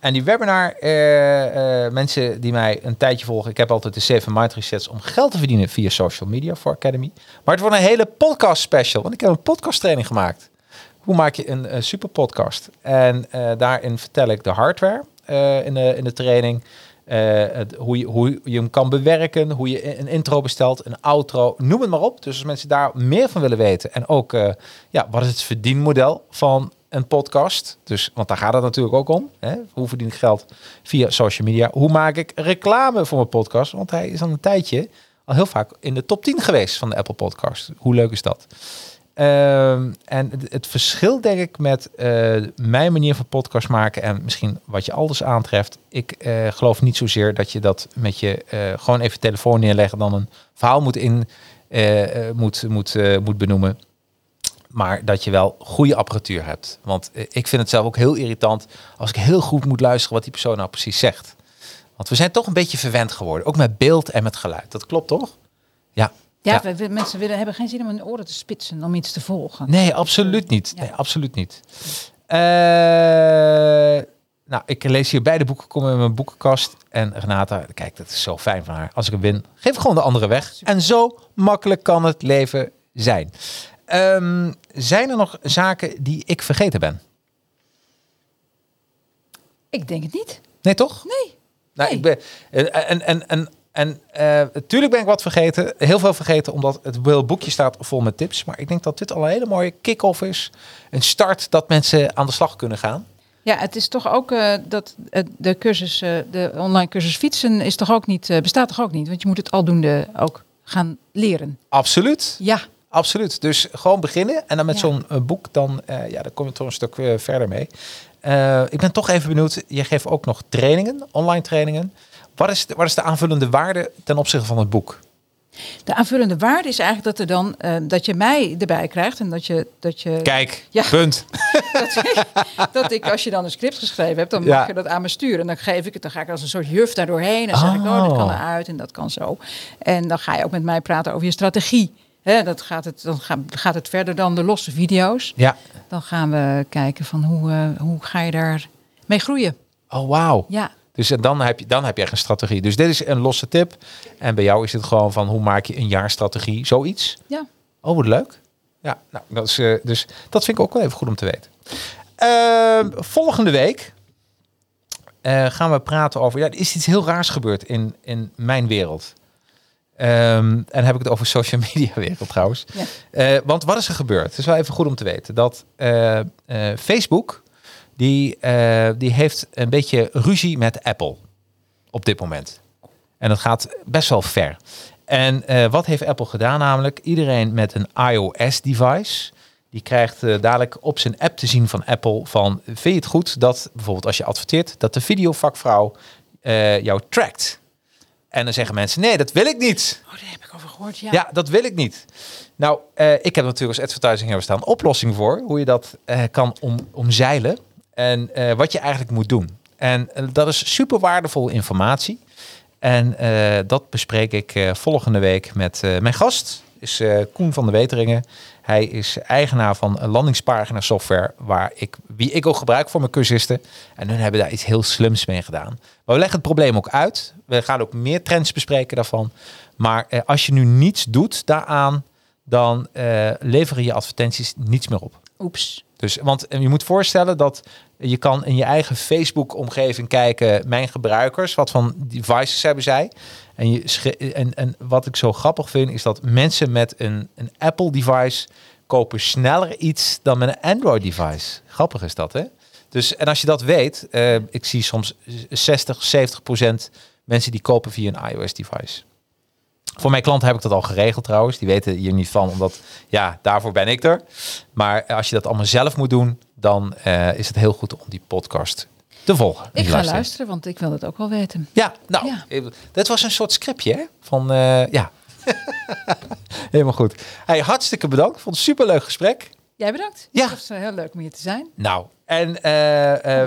En die webinar, eh, eh, mensen die mij een tijdje volgen, ik heb altijd de 7 Mind Resets om geld te verdienen via social media voor Academy. Maar het wordt een hele podcast special, want ik heb een podcast training gemaakt. Hoe maak je een, eh, super podcast? En daarin vertel ik de hardware in, de, in de training. het, hoe, je, hoe je hem kan bewerken, hoe je een intro bestelt, een outro, noem het maar op. Dus als mensen daar meer van willen weten en ook, ja, wat is het verdienmodel van een podcast? Dus, want daar gaat het natuurlijk ook om. Hè? Hoe verdien ik geld via social media? Hoe maak ik reclame voor mijn podcast? Want hij is al een tijdje al heel vaak in de top 10 geweest van de Apple Podcast. Hoe leuk is dat? Ehm, en het, verschil denk ik met eh, mijn manier van podcast maken en misschien wat je alles aantreft. Ik eh, geloof niet zozeer dat je dat met je eh, gewoon even telefoon neerleggen dan een verhaal moet in moet, moet, moet benoemen. Maar dat je wel goede apparatuur hebt. Want eh, ik vind het zelf ook heel irritant als ik heel goed moet luisteren wat die persoon nou precies zegt. Want we zijn toch een beetje verwend geworden. Ook met beeld en met geluid. Dat klopt toch? Ja. Ja, Ja. we- mensen willen, hebben geen zin om hun oren te spitsen om iets te volgen. Nee, absoluut niet. Ja. Nee, absoluut niet. Eh, nou, ik lees hier beide boeken, komen in mijn boekenkast. En Renata, kijk, dat is zo fijn van haar. Als ik hem win, geef gewoon de andere weg. En zo makkelijk kan het leven zijn. Ehm, zijn er nog zaken die ik vergeten ben? Ik denk het niet. Nee, toch? Nee. Nou, Nee. ik ben en en en en, eh, natuurlijk ben ik wat vergeten, heel veel vergeten, omdat het boekje staat vol met tips. Maar ik denk dat dit al een hele mooie kick-off is, een start dat mensen aan de slag kunnen gaan. Ja, het is toch ook eh, dat eh, de cursus, de online cursus fietsen is toch ook niet, bestaat toch ook niet? Want je moet het aldoende ook gaan leren. Absoluut, Ja, absoluut. Dus gewoon beginnen en dan met Ja. zo'n eh, boek, dan, eh, ja, dan kom je toch een stuk eh, verder mee. Ik ben toch even benieuwd, je geeft ook nog trainingen, online trainingen. Wat is, de, wat is de aanvullende waarde ten opzichte van het boek? de aanvullende waarde is eigenlijk dat er dan dat je mij erbij krijgt en dat je dat je Kijk, Ja. punt. dat, ik, dat ik als je dan een script geschreven hebt, dan Ja. mag je dat aan me sturen. En dan geef ik het, dan ga ik als een soort juf daar doorheen. En zeg ik, oh, dat kan Oh. eruit en dat kan zo. En dan ga je ook met mij praten over je strategie. Hè, dat gaat het, dan gaat, gaat het verder dan de losse video's. Ja. Dan gaan we kijken van hoe, eh, hoe ga je daar mee groeien. Oh, wauw. Ja, Dus eh, dan heb, je, dan heb je echt een strategie. Dus dit is een losse tip. En bij jou is het gewoon van hoe maak je een jaarstrategie, zoiets. ja. Oh, wat leuk. Ja, nou, dat is, eh, dus dat vind ik ook wel even goed om te weten. Ehm, volgende week gaan we praten over... Ja, er is iets heel raars gebeurd in, in mijn wereld. Ehm, en heb ik het over social media wereld trouwens. Ja. Eh, want wat is er gebeurd? Het is wel even goed om te weten. Dat eh, eh, Facebook, die, die heeft een beetje ruzie met Apple op dit moment. En dat gaat best wel ver. En wat heeft Apple gedaan namelijk? Iedereen met een iOS-device... die krijgt dadelijk op zijn app te zien van Apple... van vind je het goed dat bijvoorbeeld als je adverteert... dat de videovakvrouw jou trackt? En dan zeggen mensen, nee, dat wil ik niet. Oh, daar heb ik over gehoord. Ja. Ja, dat wil ik niet. Nou, eh, ik heb natuurlijk als advertising hero staan oplossing voor hoe je dat eh, kan om, omzeilen en eh, wat je eigenlijk moet doen. En dat is super waardevolle informatie. En dat bespreek ik volgende week met mijn gast, is Koen van de Weteringen. Hij is eigenaar van een landingspagina software waar ik, wie ik ook gebruik voor mijn cursisten. En hun hebben daar iets heel slims mee gedaan. Maar we leggen het probleem ook uit. We gaan ook meer trends bespreken daarvan. Maar eh, als je nu niets doet daaraan, dan eh, leveren je advertenties niets meer op. Oeps. Dus, want je moet voorstellen dat je kan in je eigen Facebook-omgeving kijken, mijn gebruikers, wat van devices hebben zij. En, je, en, en wat ik zo grappig vind, is dat mensen met een, een Apple-device kopen sneller iets dan met een Android-device. Grappig is dat, hè? Dus, en als je dat weet, eh, ik zie soms 60, 70 procent mensen die kopen via een iOS-device. Voor mijn klanten heb ik dat al geregeld trouwens. Die weten hier niet van, omdat ja, daarvoor ben ik er. Maar als je dat allemaal zelf moet doen, dan eh, is het heel goed om die podcast te volgen. Ik ga luisteren. luisteren, want ik wil het ook wel weten. Ja, nou, Ja. dat was een soort scriptje hè? van, eh, ja. Helemaal goed. Hey, hartstikke bedankt. Vond het een superleuk gesprek. Jij bedankt. Ja. Het was eh, heel leuk om hier te zijn. Nou, en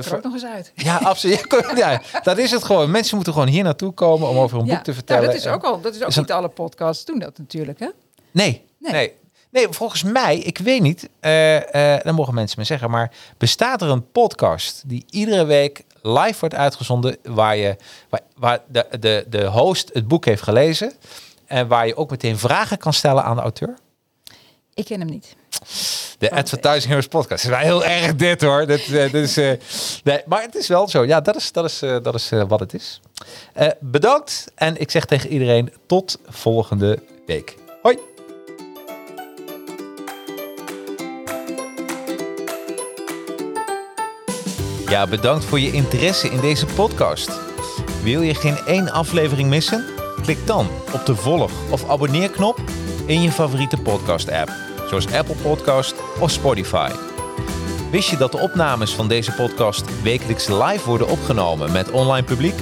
voor- ook nog eens uit. ja, absoluut. Ja, dat is het gewoon. Mensen moeten gewoon hier naartoe komen om over een Ja. boek te vertellen. Nou, dat is ook al. Dat is ook Is niet alle podcasts doen dat natuurlijk, hè? Nee, nee. Nee. nee. volgens mij, ik weet niet, eh, dan mogen mensen me zeggen, maar bestaat er een podcast die iedere week live wordt uitgezonden, waar, je, waar, waar de, de, de host het boek heeft gelezen en waar je ook meteen vragen kan stellen aan de auteur? Ik ken hem niet. De Oh, Advertising Heroes podcast. Het is wel heel erg dit hoor. Dit, eh, eh, nee, maar het is wel zo. Ja, dat is, dat is, eh, dat is wat het is. Bedankt en ik zeg tegen iedereen tot volgende week. Hoi! Ja, bedankt voor je interesse in deze podcast. Wil je geen één aflevering missen? Klik dan op de volg- of abonneerknop in je favoriete podcast-app, zoals Apple Podcast of Spotify. Wist je dat de opnames van deze podcast wekelijks live worden opgenomen met online publiek?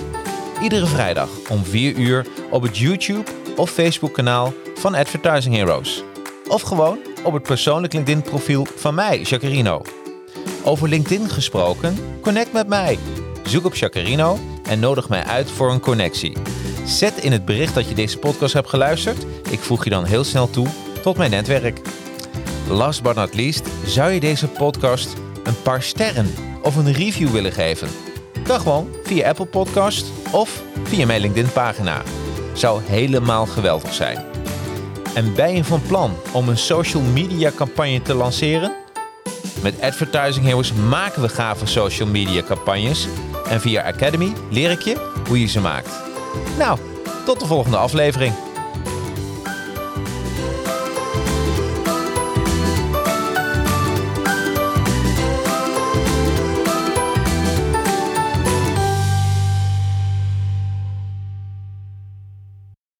Iedere vrijdag om 4 uur op het YouTube of Facebook kanaal van Advertising Heroes. Of gewoon op het persoonlijk LinkedIn profiel van mij, Jacarino. Over LinkedIn gesproken, connect met mij. Zoek op Jacarino en nodig mij uit voor een connectie. Zet in het bericht dat je deze podcast hebt geluisterd. Ik voeg je dan heel snel toe tot mijn netwerk. Last but not least, zou je deze podcast een paar sterren of een review willen geven? Kan gewoon via Apple Podcast of via mijn LinkedIn pagina. Zou helemaal geweldig zijn. En ben je van plan om een social media campagne te lanceren? Met Advertising Heroes maken we gave social media campagnes. En via Academy leer ik je hoe je ze maakt. Nou, tot de volgende aflevering.